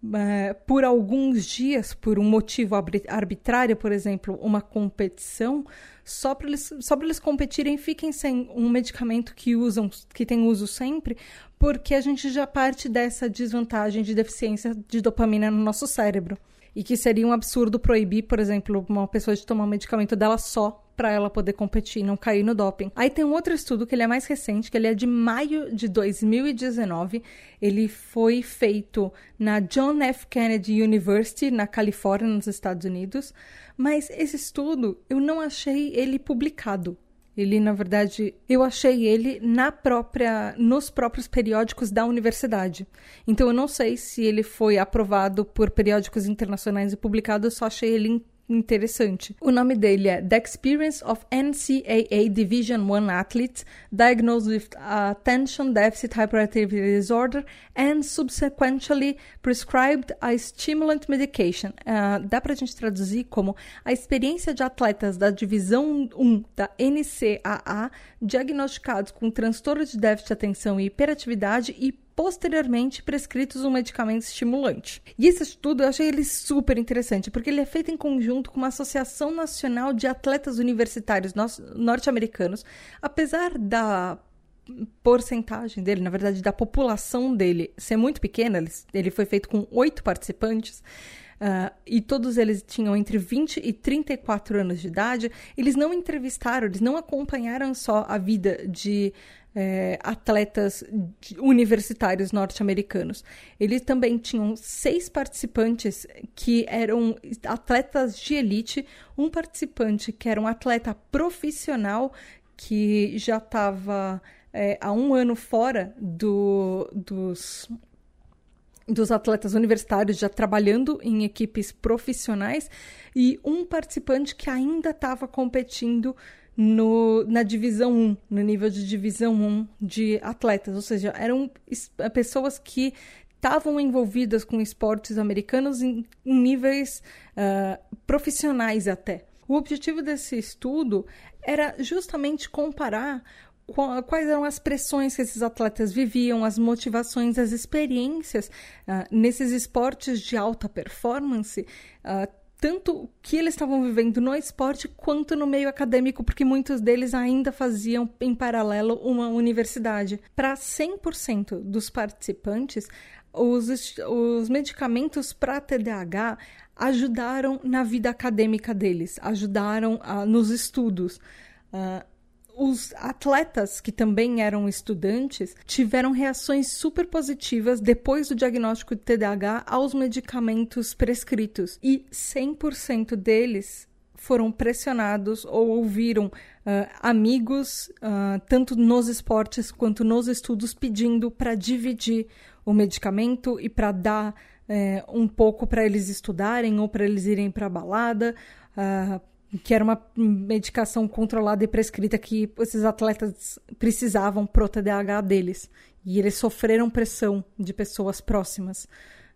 uh, por alguns dias, por um motivo arbitrário, por exemplo, uma competição, só para eles, só eles competirem fiquem sem um medicamento que usam, que tem uso sempre, porque a gente já parte dessa desvantagem de deficiência de dopamina no nosso cérebro. E que seria um absurdo proibir, por exemplo, uma pessoa de tomar um medicamento dela só para ela poder competir e não cair no doping. Aí tem um outro estudo que ele é mais recente, que ele é de maio de 2019. Ele foi feito na John F. Kennedy University, na Califórnia, nos Estados Unidos. Mas esse estudo eu não achei ele publicado. Ele, na verdade, eu achei ele na própria, nos próprios periódicos da universidade. Então eu não sei se ele foi aprovado por periódicos internacionais e publicado, eu só achei ele interessante. O nome dele é The Experience of NCAA Division 1 Athletes Diagnosed with Attention Deficit Hyperactivity Disorder and Subsequently Prescribed a Stimulant Medication. Uh, dá pra gente traduzir como a experiência de atletas da Divisão 1 da NCAA diagnosticados com transtorno de déficit de atenção e hiperatividade e posteriormente prescritos um medicamento estimulante. E esse estudo eu achei ele super interessante, porque ele é feito em conjunto com uma Associação Nacional de Atletas Universitários norte-americanos, apesar da porcentagem dele, na verdade, da população dele ser muito pequena, ele, foi feito com oito participantes. Uh, e todos eles tinham entre 20 e 34 anos de idade, eles não entrevistaram, eles não acompanharam só a vida de é, atletas universitários norte-americanos. Eles também tinham seis participantes que eram atletas de elite, um participante que era um atleta profissional que já estava é, há um ano fora do, dos dos atletas universitários já trabalhando em equipes profissionais e um participante que ainda estava competindo no, na divisão 1, no nível de divisão 1 de atletas, ou seja, eram pessoas que estavam envolvidas com esportes americanos em, em níveis uh, profissionais até. O objetivo desse estudo era justamente comparar quais eram as pressões que esses atletas viviam, as motivações, as experiências uh, nesses esportes de alta performance, uh, tanto o que eles estavam vivendo no esporte quanto no meio acadêmico, porque muitos deles ainda faziam em paralelo uma universidade. Para 100% dos participantes, os, os medicamentos para TDAH ajudaram na vida acadêmica deles, ajudaram uh, nos estudos. Uh, os atletas, que também eram estudantes, tiveram reações super positivas depois do diagnóstico de TDAH aos medicamentos prescritos. E 100% deles foram pressionados ou ouviram uh, amigos, uh, tanto nos esportes quanto nos estudos, pedindo para dividir o medicamento e para dar uh, um pouco para eles estudarem ou para eles irem para a balada, uh, que era uma medicação controlada e prescrita que esses atletas precisavam pro TDAH deles. E eles sofreram pressão de pessoas próximas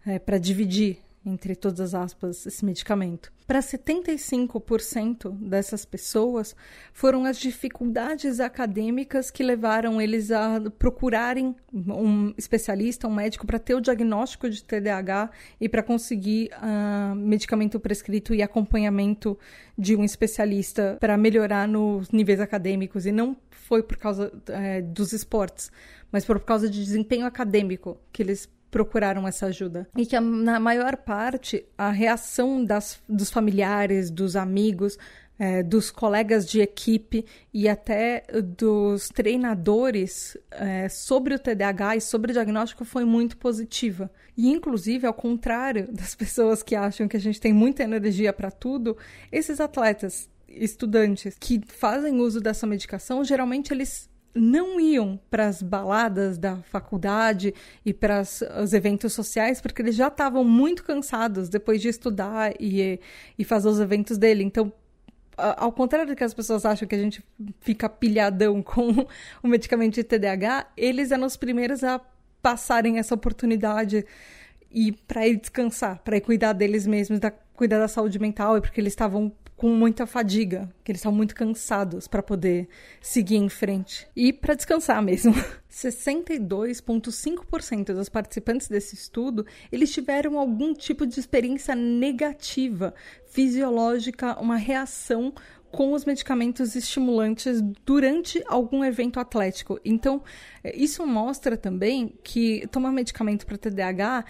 é, para dividir entre todas as aspas, esse medicamento. Para 75% dessas pessoas, foram as dificuldades acadêmicas que levaram eles a procurarem um especialista, um médico, para ter o diagnóstico de TDAH e para conseguir uh, medicamento prescrito e acompanhamento de um especialista para melhorar nos níveis acadêmicos. E não foi por causa é, dos esportes, mas por causa de desempenho acadêmico que eles procuraram essa ajuda. E que, na maior parte, a reação das, dos familiares, dos amigos, é, dos colegas de equipe e até dos treinadores é, sobre o TDAH e sobre o diagnóstico foi muito positiva. E, inclusive, ao contrário (laughs) das pessoas que acham que a gente tem muita energia para tudo, esses atletas, estudantes que fazem uso dessa medicação, geralmente eles não iam para as baladas da faculdade e para os eventos sociais porque eles já estavam muito cansados depois de estudar e, e fazer os eventos dele. Então, ao contrário do que as pessoas acham que a gente fica pilhadão (laughs) com o medicamento de TDAH, eles eram os primeiros a passarem essa oportunidade e para ir descansar, para ir cuidar deles mesmos, da, cuidar da saúde mental, e porque eles estavam com muita fadiga, que eles estavam muito cansados para poder seguir em frente e para descansar mesmo. (laughs) 62,5% dos participantes desse estudo, eles tiveram algum tipo de experiência negativa, fisiológica, uma reação com os medicamentos estimulantes durante algum evento atlético. Então, isso mostra também que tomar medicamento para TDAH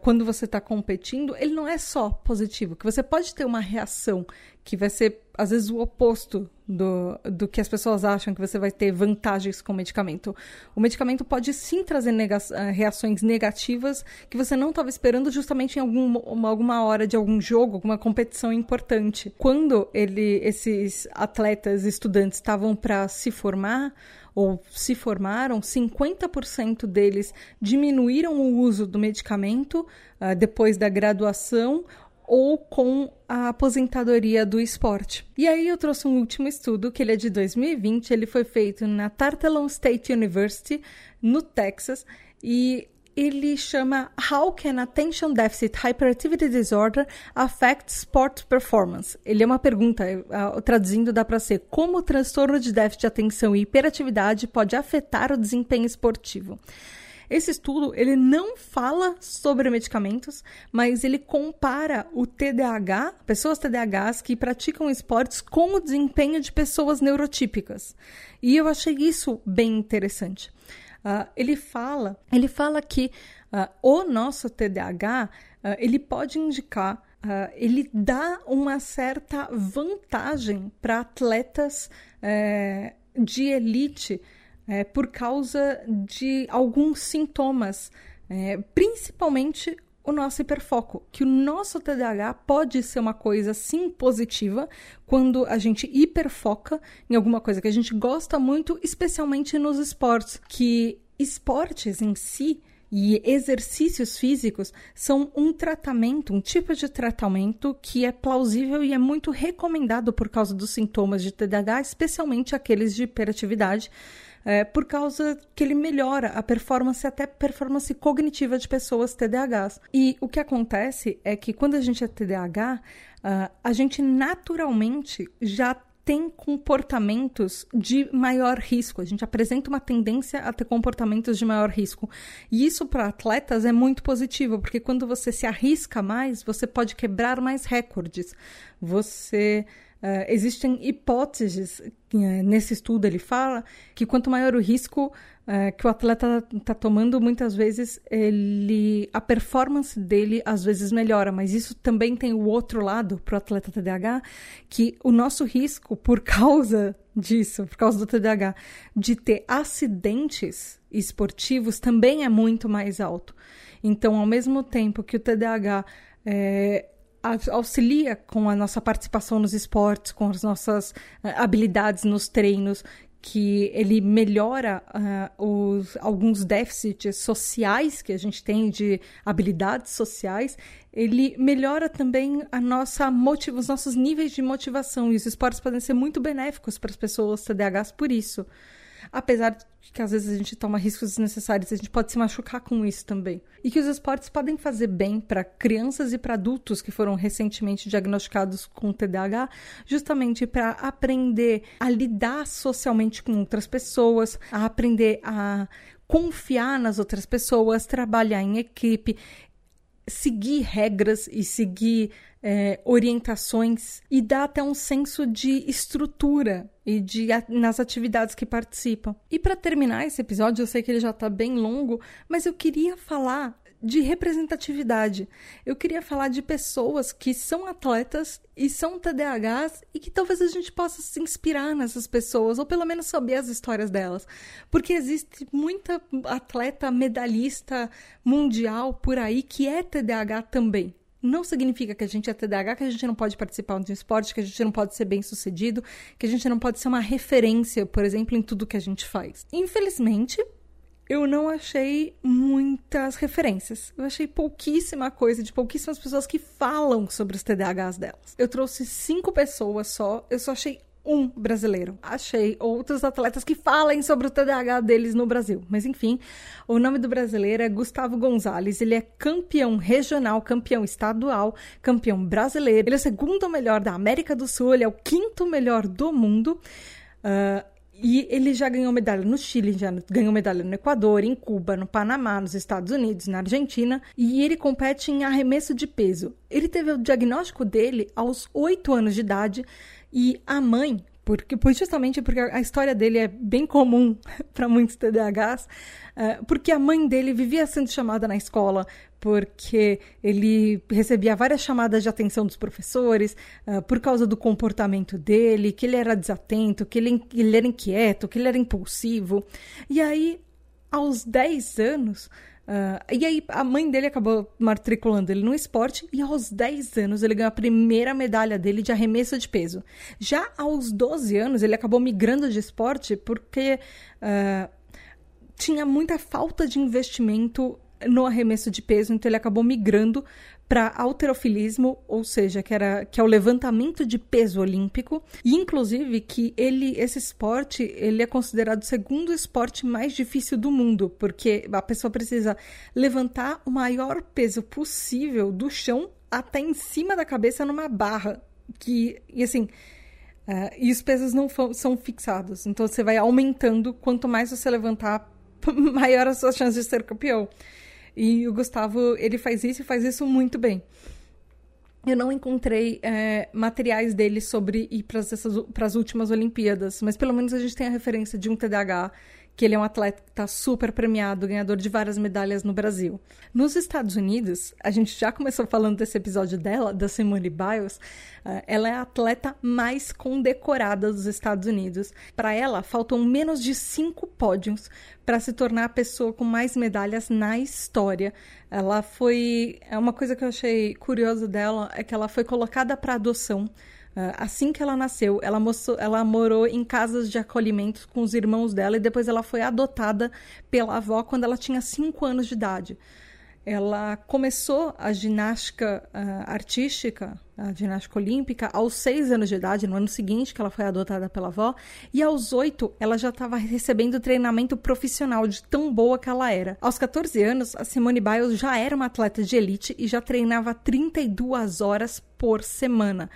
quando você está competindo, ele não é só positivo, que você pode ter uma reação que vai ser, às vezes, o oposto do, do que as pessoas acham que você vai ter vantagens com o medicamento. O medicamento pode sim trazer nega eh, reações negativas que você não estava esperando justamente em algum, alguma hora de algum jogo, alguma competição importante. Quando ele, esses atletas, estudantes estavam para se formar, ou se formaram, 50% deles diminuíram o uso do medicamento uh, depois da graduação ou com a aposentadoria do esporte. E aí eu trouxe um último estudo, que ele é de 2020, ele foi feito na Tarleton State University, no Texas, e ele chama How Can Attention Deficit Hyperactivity Disorder Affect Sport Performance? Ele é uma pergunta, traduzindo dá para ser como o transtorno de déficit de atenção e hiperatividade pode afetar o desempenho esportivo. Esse estudo, ele não fala sobre medicamentos, mas ele compara o TDAH, pessoas TDAHs que praticam esportes com o desempenho de pessoas neurotípicas. E eu achei isso bem interessante. Uh, ele fala, ele fala que uh, o nosso TDAH uh, ele pode indicar, ele dá uma certa vantagem para atletas eh, de elite eh, por causa de alguns sintomas, eh, principalmente o nosso hiperfoco, que o nosso TDAH pode ser uma coisa sim positiva quando a gente hiperfoca em alguma coisa que a gente gosta muito, especialmente nos esportes, que esportes em si e exercícios físicos são um tratamento, um tipo de tratamento que é plausível e é muito recomendado por causa dos sintomas de TDAH, especialmente aqueles de hiperatividade, é, por causa que ele melhora a performance, até performance cognitiva de pessoas TDAHs. E o que acontece é que quando a gente é TDAH, uh, a gente naturalmente já tem comportamentos de maior risco. A gente apresenta uma tendência a ter comportamentos de maior risco. E isso para atletas é muito positivo, porque quando você se arrisca mais, você pode quebrar mais recordes. Você Uh, existem hipóteses, uh, nesse estudo ele fala, que quanto maior o risco uh, que o atleta está tomando, muitas vezes ele, a performance dele às vezes melhora, mas isso também tem o outro lado para o atleta TDAH, que o nosso risco por (laughs) causa disso, por causa do TDAH, de ter acidentes esportivos também é muito mais alto. Então, ao mesmo tempo que o TDAH é, auxilia com a nossa participação nos esportes, com as nossas uh, habilidades nos treinos, que ele melhora uh, os, alguns déficits sociais que a gente tem de habilidades sociais, ele melhora também a nossa os nossos níveis de motivação. E os esportes podem ser muito benéficos para as pessoas TDAHs por isso apesar de que às vezes a gente toma riscos desnecessários, a gente pode se machucar com isso também. E que os esportes podem fazer bem para crianças e para adultos que foram recentemente diagnosticados com TDAH, justamente para aprender a lidar socialmente com outras pessoas, a aprender a confiar nas outras pessoas, trabalhar em equipe, seguir regras e seguir é, orientações e dá até um senso de estrutura e de nas atividades que participam. E para terminar esse episódio, eu sei que ele já está bem longo, mas eu queria falar de representatividade. Eu queria falar de pessoas que são atletas e são TDAHs e que talvez a gente possa se inspirar nessas pessoas, ou pelo menos saber as histórias delas. Porque existe muita atleta medalhista mundial por aí que é TDAH também. Não significa que a gente é TDAH, que a gente não pode participar de um esporte, que a gente não pode ser bem sucedido, que a gente não pode ser uma referência, por exemplo, em tudo que a gente faz. Infelizmente, eu não achei muitas referências. Eu achei pouquíssima coisa de pouquíssimas pessoas que falam sobre os TDAHs delas. Eu trouxe cinco pessoas só, eu só achei um brasileiro. Achei outros atletas que falem sobre o TDAH deles no Brasil. Mas enfim, o nome do brasileiro é Gustavo Gonzalez. Ele é campeão regional, campeão estadual, campeão brasileiro. Ele é o segundo melhor da América do Sul, ele é o quinto melhor do mundo. Uh, e ele já ganhou medalha no Chile, já ganhou medalha no Equador, em Cuba, no Panamá, nos Estados Unidos, na Argentina. E ele compete em arremesso de peso. Ele teve o diagnóstico dele aos 8 anos de idade e a mãe, porque justamente porque a história dele é bem comum (laughs) para muitos TDAHs, uh, porque a mãe dele vivia sendo chamada na escola porque ele recebia várias chamadas de atenção dos professores uh, por causa do comportamento dele, que ele era desatento, que ele, ele era inquieto, que ele era impulsivo. E aí, aos 10 anos, Uh, e aí a mãe dele acabou matriculando ele no esporte e aos 10 anos ele ganhou a primeira medalha dele de arremesso de peso. Já aos 12 anos ele acabou migrando de esporte porque uh, tinha muita falta de investimento no arremesso de peso, então ele acabou migrando para alterofilismo, ou seja, que era que é o levantamento de peso olímpico, e inclusive que ele esse esporte, ele é considerado o segundo esporte mais difícil do mundo, porque a pessoa precisa levantar o maior peso possível do chão até em cima da cabeça numa barra, que e assim, uh, e os pesos não são fixados. Então você vai aumentando quanto mais você levantar, (laughs) maior as suas chances de ser campeão. E o Gustavo, ele faz isso e faz isso muito bem. Eu não encontrei é, materiais dele sobre ir para as últimas Olimpíadas, mas pelo menos a gente tem a referência de um TDAH que ele é um atleta que está super premiado, ganhador de várias medalhas no Brasil. Nos Estados Unidos, a gente já começou falando desse episódio dela, da Simone Biles, uh, ela é a atleta mais condecorada dos Estados Unidos. Para ela, faltam menos de cinco pódios para se tornar a pessoa com mais medalhas na história. Ela foi. É uma coisa que eu achei curiosa dela é que ela foi colocada para adoção assim que ela nasceu, ela, mostrou, ela morou em casas de acolhimento com os irmãos dela e depois ela foi adotada pela avó quando ela tinha 5 anos de idade. ela começou a ginástica uh, artística, a ginástica olímpica, aos seis anos de idade, no ano seguinte que ela foi adotada pela avó, e aos oito ela já estava recebendo treinamento profissional de tão boa que ela era. Aos 14 anos, a Simone Biles já era uma atleta de elite e já treinava 32 horas por semana.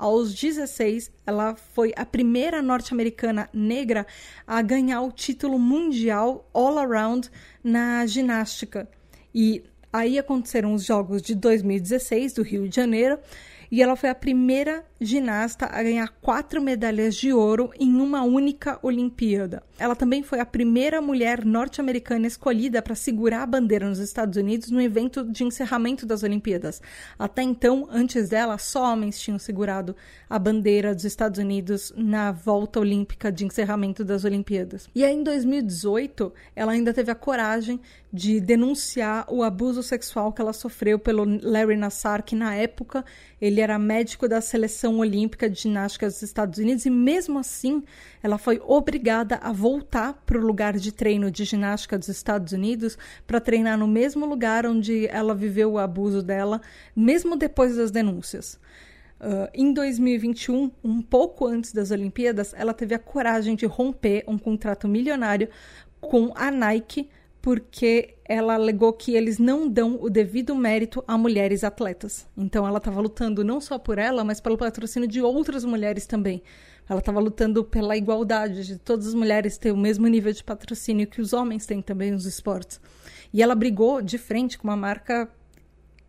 Aos 16, ela foi a primeira norte-americana negra a ganhar o título mundial all around na ginástica. E aí aconteceram os Jogos de 2016 do Rio de Janeiro e ela foi a primeira ginasta a ganhar quatro medalhas de ouro em uma única Olimpíada. Ela também foi a primeira mulher norte-americana escolhida para segurar a bandeira nos Estados Unidos no evento de encerramento das Olimpíadas. Até então, antes dela, só homens tinham segurado a bandeira dos Estados Unidos na volta olímpica de encerramento das Olimpíadas. E aí, em 2018, ela ainda teve a coragem de denunciar o abuso sexual que ela sofreu pelo Larry Nassar, que na época ele era médico da seleção Olímpica de Ginástica dos Estados Unidos e mesmo assim ela foi obrigada a voltar para o lugar de treino de ginástica dos Estados Unidos para treinar no mesmo lugar onde ela viveu o abuso dela, mesmo depois das denúncias. Uh, em 2021, um pouco antes das Olimpíadas, ela teve a coragem de romper um contrato milionário com a Nike porque ela alegou que eles não dão o devido mérito a mulheres atletas. Então ela estava lutando não só por ela, mas pelo patrocínio de outras mulheres também. Ela estava lutando pela igualdade de todas as mulheres ter o mesmo nível de patrocínio que os homens têm também nos esportes. E ela brigou de frente com uma marca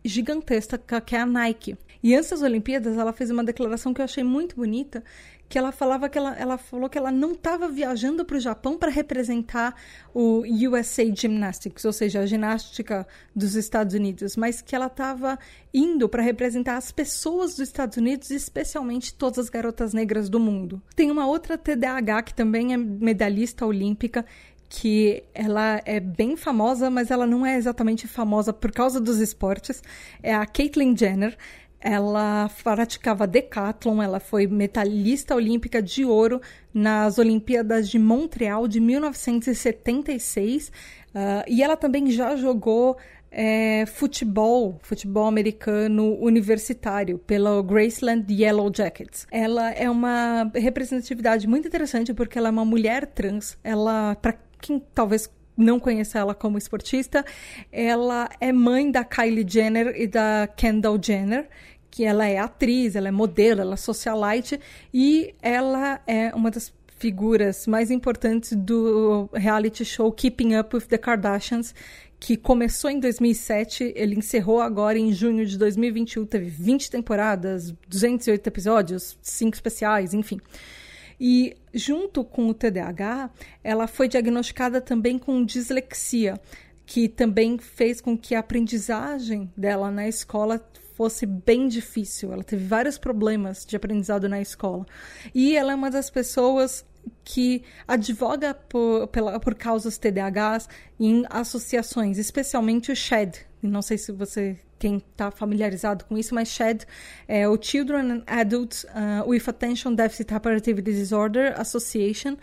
gigantesca que é a Nike. E antes das Olimpíadas, ela fez uma declaração que eu achei muito bonita, que ela falava que ela, ela falou que ela não estava viajando para o Japão para representar o USA Gymnastics, ou seja, a ginástica dos Estados Unidos, mas que ela estava indo para representar as pessoas dos Estados Unidos, especialmente todas as garotas negras do mundo. Tem uma outra TDAH que também é medalhista olímpica que ela é bem famosa, mas ela não é exatamente famosa por causa dos esportes. É a Caitlyn Jenner. Ela praticava decathlon, ela foi medalhista olímpica de ouro nas Olimpíadas de Montreal de 1976 uh, ah, e ela também já jogou é, futebol, futebol americano universitário pela Graceland Yellow Jackets. Ela é uma representatividade muito interessante porque ela é uma mulher trans. Ela, para quem talvez não conheça ela como esportista, ela é mãe da Kylie Jenner e da Kendall Jenner que ela é atriz, ela é modelo, ela é socialite e ela é uma das figuras mais importantes do reality show Keeping Up with the Kardashians, que começou em 2007, ele encerrou agora em junho de 2021, teve 20 temporadas, 208 episódios, 5 especiais, enfim. E junto com o TDAH, ela foi diagnosticada também com dislexia, que também fez com que a aprendizagem dela na escola fosse bem difícil. Ela teve vários problemas de aprendizado na escola. E ela é uma das pessoas que advoga por, pela, por causas TDAHs em associações, especialmente o SHAD. Não sei se você quem está familiarizado com isso, mas SHAD é o Children and Adults uh, with Attention Deficit Hyperactivity Disorder Association,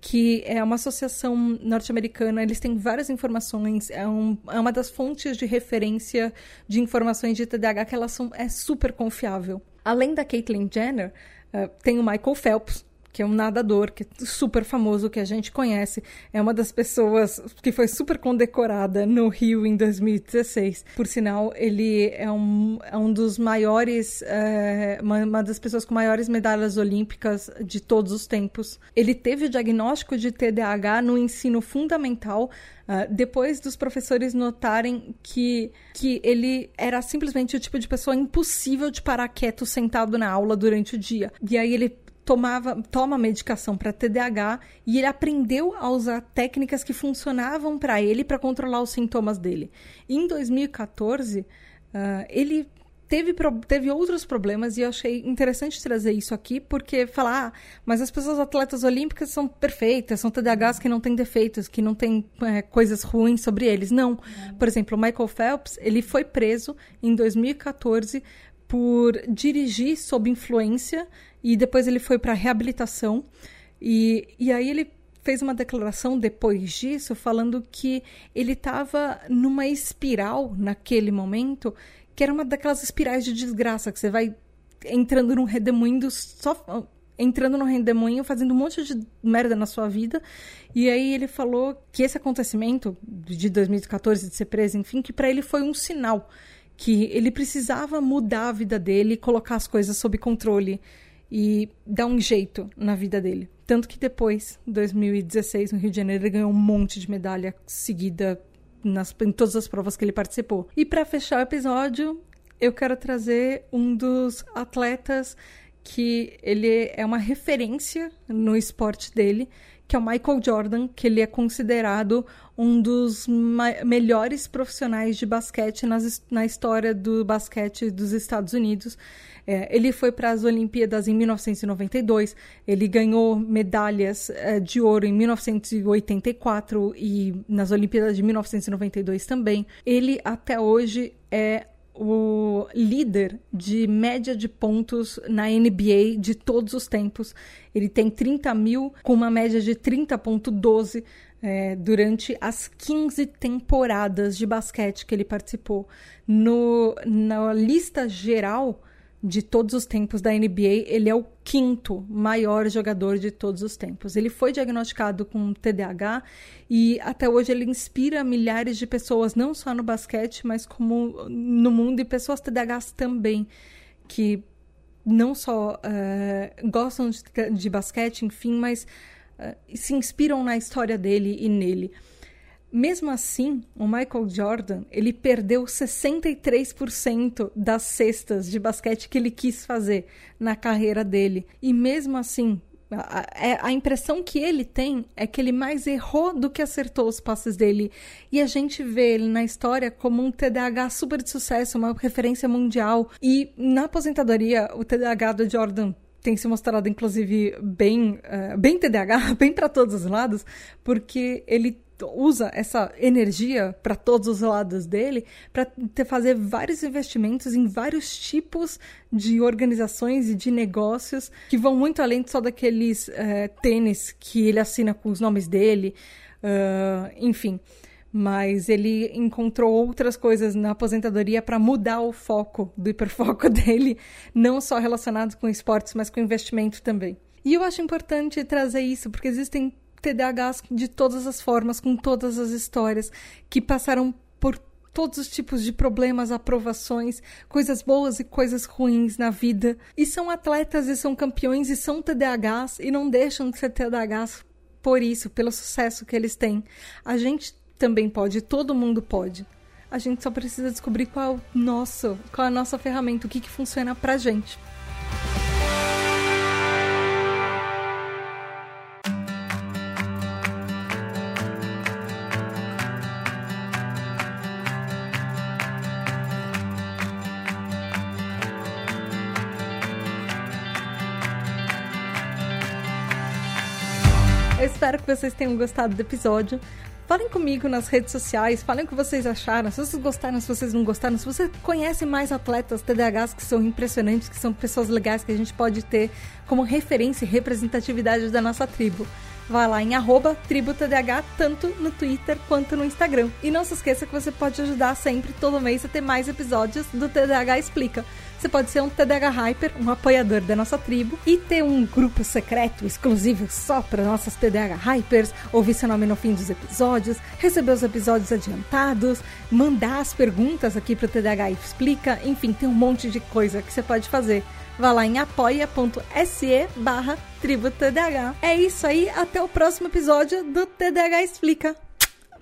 que é uma associação norte-americana. Eles têm várias informações, é, um, é, uma das fontes de referência de informações de TDAH que elas são é super confiável. Além da Caitlyn Jenner, uh, tem o Michael Phelps, que é um nadador que é super famoso, que a gente conhece. É uma das pessoas que foi super condecorada no Rio em 2016. Por sinal, ele é um, é um dos maiores, é, uma, uma das pessoas com maiores medalhas olímpicas de todos os tempos. Ele teve o diagnóstico de TDAH no ensino fundamental Uh, depois dos professores notarem que, que ele era simplesmente o tipo de pessoa impossível de parar quieto sentado na aula durante o dia. E aí ele tomava, toma medicação para TDAH e ele aprendeu a usar técnicas que funcionavam para ele para controlar os sintomas dele. Em 2014, uh, ah, ele teve, teve outros problemas e eu achei interessante trazer isso aqui, porque falar, ah, mas as pessoas atletas olímpicas são perfeitas, são TDAHs que não têm defeitos, que não têm é, coisas ruins sobre eles. Não. Por exemplo, o Michael Phelps, ele foi preso em 2014 por dirigir sob influência e depois ele foi para reabilitação. E, e aí ele fez uma declaração depois disso falando que ele estava numa espiral naquele momento, que era uma daquelas espirais de desgraça que você vai entrando num redemoinho só entrando no redemoinho, fazendo um monte de merda na sua vida. E aí ele falou que esse acontecimento de 2014 de ser preso, enfim, que para ele foi um sinal que ele precisava mudar a vida dele, colocar as coisas sob controle e dar um jeito na vida dele. Tanto que depois, em 2016, no Rio de Janeiro, ele ganhou um monte de medalha seguida nas, em todas as provas que ele participou. E para fechar o episódio, eu quero trazer um dos atletas que ele é uma referência no esporte dele, que é o Michael Jordan, que ele é considerado um dos melhores profissionais de basquete nas, na história do basquete dos Estados Unidos. É, ele foi para as Olimpíadas em 1992, ele ganhou medalhas é, de ouro em 1984 e nas Olimpíadas de 1992 também. Ele até hoje é o líder de média de pontos na NBA de todos os tempos. Ele tem 30 mil, com uma média de 30,12 é, durante as 15 temporadas de basquete que ele participou. No, na lista geral de todos os tempos da NBA, ele é o quinto maior jogador de todos os tempos. Ele foi diagnosticado com TDAH e até hoje ele inspira milhares de pessoas, não só no basquete, mas como no mundo e pessoas TDAHs também, que não só uh, gostam de, de, basquete, enfim, mas uh, se inspiram na história dele e nele. Mesmo assim, o Michael Jordan, ele perdeu 63% das cestas de basquete que ele quis fazer na carreira dele. E mesmo assim, a, é, a, impressão que ele tem é que ele mais errou do que acertou os passes dele. E a gente vê ele na história como um TDAH super de sucesso, uma referência mundial. E na aposentadoria, o TDAH do Jordan tem se mostrado, inclusive, bem, uh, bem TDAH, (laughs) bem para todos os lados, porque ele usa essa energia para todos os lados dele para fazer vários investimentos em vários tipos de organizações e de negócios que vão muito além só daqueles uh, tênis que ele assina com os nomes dele, uh, enfim. Mas ele encontrou outras coisas na aposentadoria para mudar o foco do hiperfoco (laughs) dele, não só relacionado com esportes, mas com investimento também. E eu acho importante trazer isso, porque existem TDAHs de todas as formas, com todas as histórias, que passaram por todos os tipos de problemas, aprovações, coisas boas e coisas ruins na vida. E são atletas e são campeões e são TDAHs e não deixam de ser TDAHs por isso, pelo sucesso que eles têm. A gente também pode, todo mundo pode. A gente só precisa descobrir qual é nosso, qual é a nossa ferramenta, o que, que funciona pra gente. Espero que vocês tenham gostado do episódio. Falem comigo nas redes sociais, falem o que vocês acharam, se vocês gostaram, se vocês não gostaram, se você conhece mais atletas TDAHs que são impressionantes, que são pessoas legais que a gente pode ter como referência e representatividade da nossa tribo. Vá lá em tributadh, tanto no Twitter quanto no Instagram. E não se esqueça que você pode ajudar sempre, todo mês, a ter mais episódios do TDAH Explica. Você pode ser um TDH Hyper, um apoiador da nossa tribo, e ter um grupo secreto exclusivo só para nossas TDH Hypers, ouvir seu nome no fim dos episódios, receber os episódios adiantados, mandar as perguntas aqui para o TDH Explica, enfim, tem um monte de coisa que você pode fazer. Vá lá em apoia.se barra TDH. É isso aí, até o próximo episódio do TDH Explica.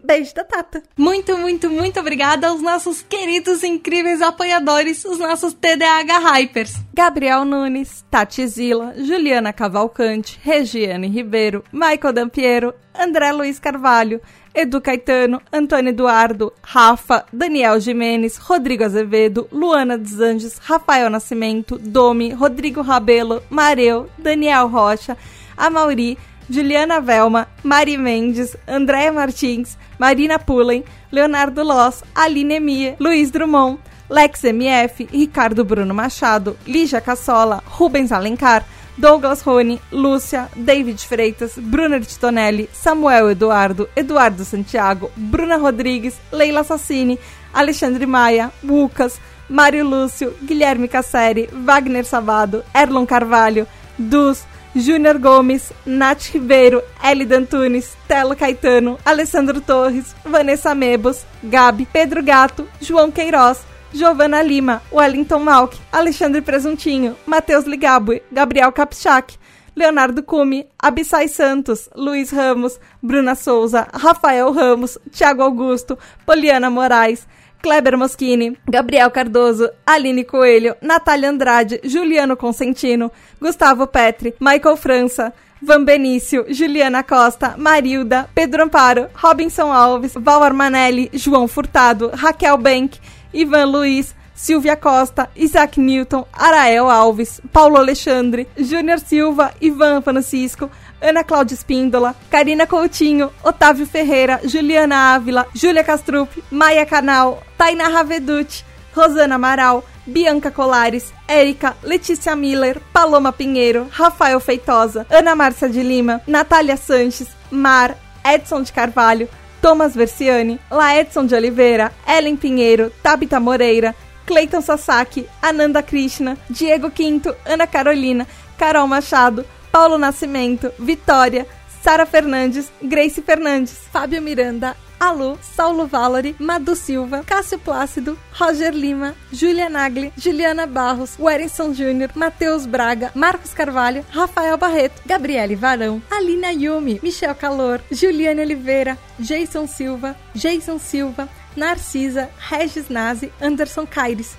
Beijo da Tata. Muito, muito, muito obrigada aos nossos queridos, incríveis apoiadores, os nossos TDAH Hypers. Gabriel Nunes, Tati Zila, Juliana Cavalcante, Regiane Ribeiro, Michael Dampiero, André Luiz Carvalho, Edu Caetano, Antônio Eduardo, Rafa, Daniel Jimenez, Rodrigo Azevedo, Luana dos Anjos, Rafael Nascimento, Domi, Rodrigo Rabelo, Mareu, Daniel Rocha, Amauri, Juliana Velma, Mari Mendes, Andréa Martins, Marina Pullen, Leonardo Loss, Aline Emia, Luiz Drummond, Lex MF, Ricardo Bruno Machado, Lígia Cassola, Rubens Alencar, Douglas Rony, Lúcia, David Freitas, Bruna Titonelli, Samuel Eduardo, Eduardo Santiago, Bruna Rodrigues, Leila Sassini, Alexandre Maia, Lucas, Mário Lúcio, Guilherme Casseri, Wagner Savado, Erlon Carvalho, Dus, Júnior Gomes, Nath Ribeiro, Elida Antunes, Telo Caetano, Alessandro Torres, Vanessa Mebos, Gabi, Pedro Gato, João Queiroz, Giovana Lima, Wellington Malk, Alexandre Presuntinho, Matheus Ligabue, Gabriel Kapchak, Leonardo Cume, Abissai Santos, Luiz Ramos, Bruna Souza, Rafael Ramos, Thiago Augusto, Poliana Moraes, Kleber Moschini, Gabriel Cardoso, Aline Coelho, Natália Andrade, Juliano Consentino, Gustavo Petri, Michael França, Van Benício, Juliana Costa, Marilda, Pedro Amparo, Robinson Alves, Val Armanelli, João Furtado, Raquel Bank, Ivan Luiz, Silvia Costa, Isaac Newton, Arael Alves, Paulo Alexandre, Júnior Silva, Ivan Francisco, Ana Cláudia Espíndola, Karina Coutinho, Otávio Ferreira, Juliana Ávila, Júlia Castrup, Maia Canal, Taina Raveduti, Rosana Amaral, Bianca Colares, Érica, Letícia Miller, Paloma Pinheiro, Rafael Feitosa, Ana Márcia de Lima, Natália Sanches, Mar, Edson de Carvalho, Thomas Versiani, Laedson de Oliveira, Ellen Pinheiro, Tabita Moreira, Cleiton Sasaki, Ananda Krishna, Diego Quinto, Ana Carolina, Carol Machado, Paulo Nascimento, Vitória, Sara Fernandes, Grace Fernandes, Fábio Miranda, Alu, Saulo Valori, Madu Silva, Cássio Plácido, Roger Lima, Julia Nagli, Juliana Barros, Wellington Júnior, Matheus Braga, Marcos Carvalho, Rafael Barreto, Gabriele Varão, Alina Yumi, Michel Calor, Juliane Oliveira, Jason Silva, Jason Silva, Narcisa, Regis Nazi, Anderson Caires,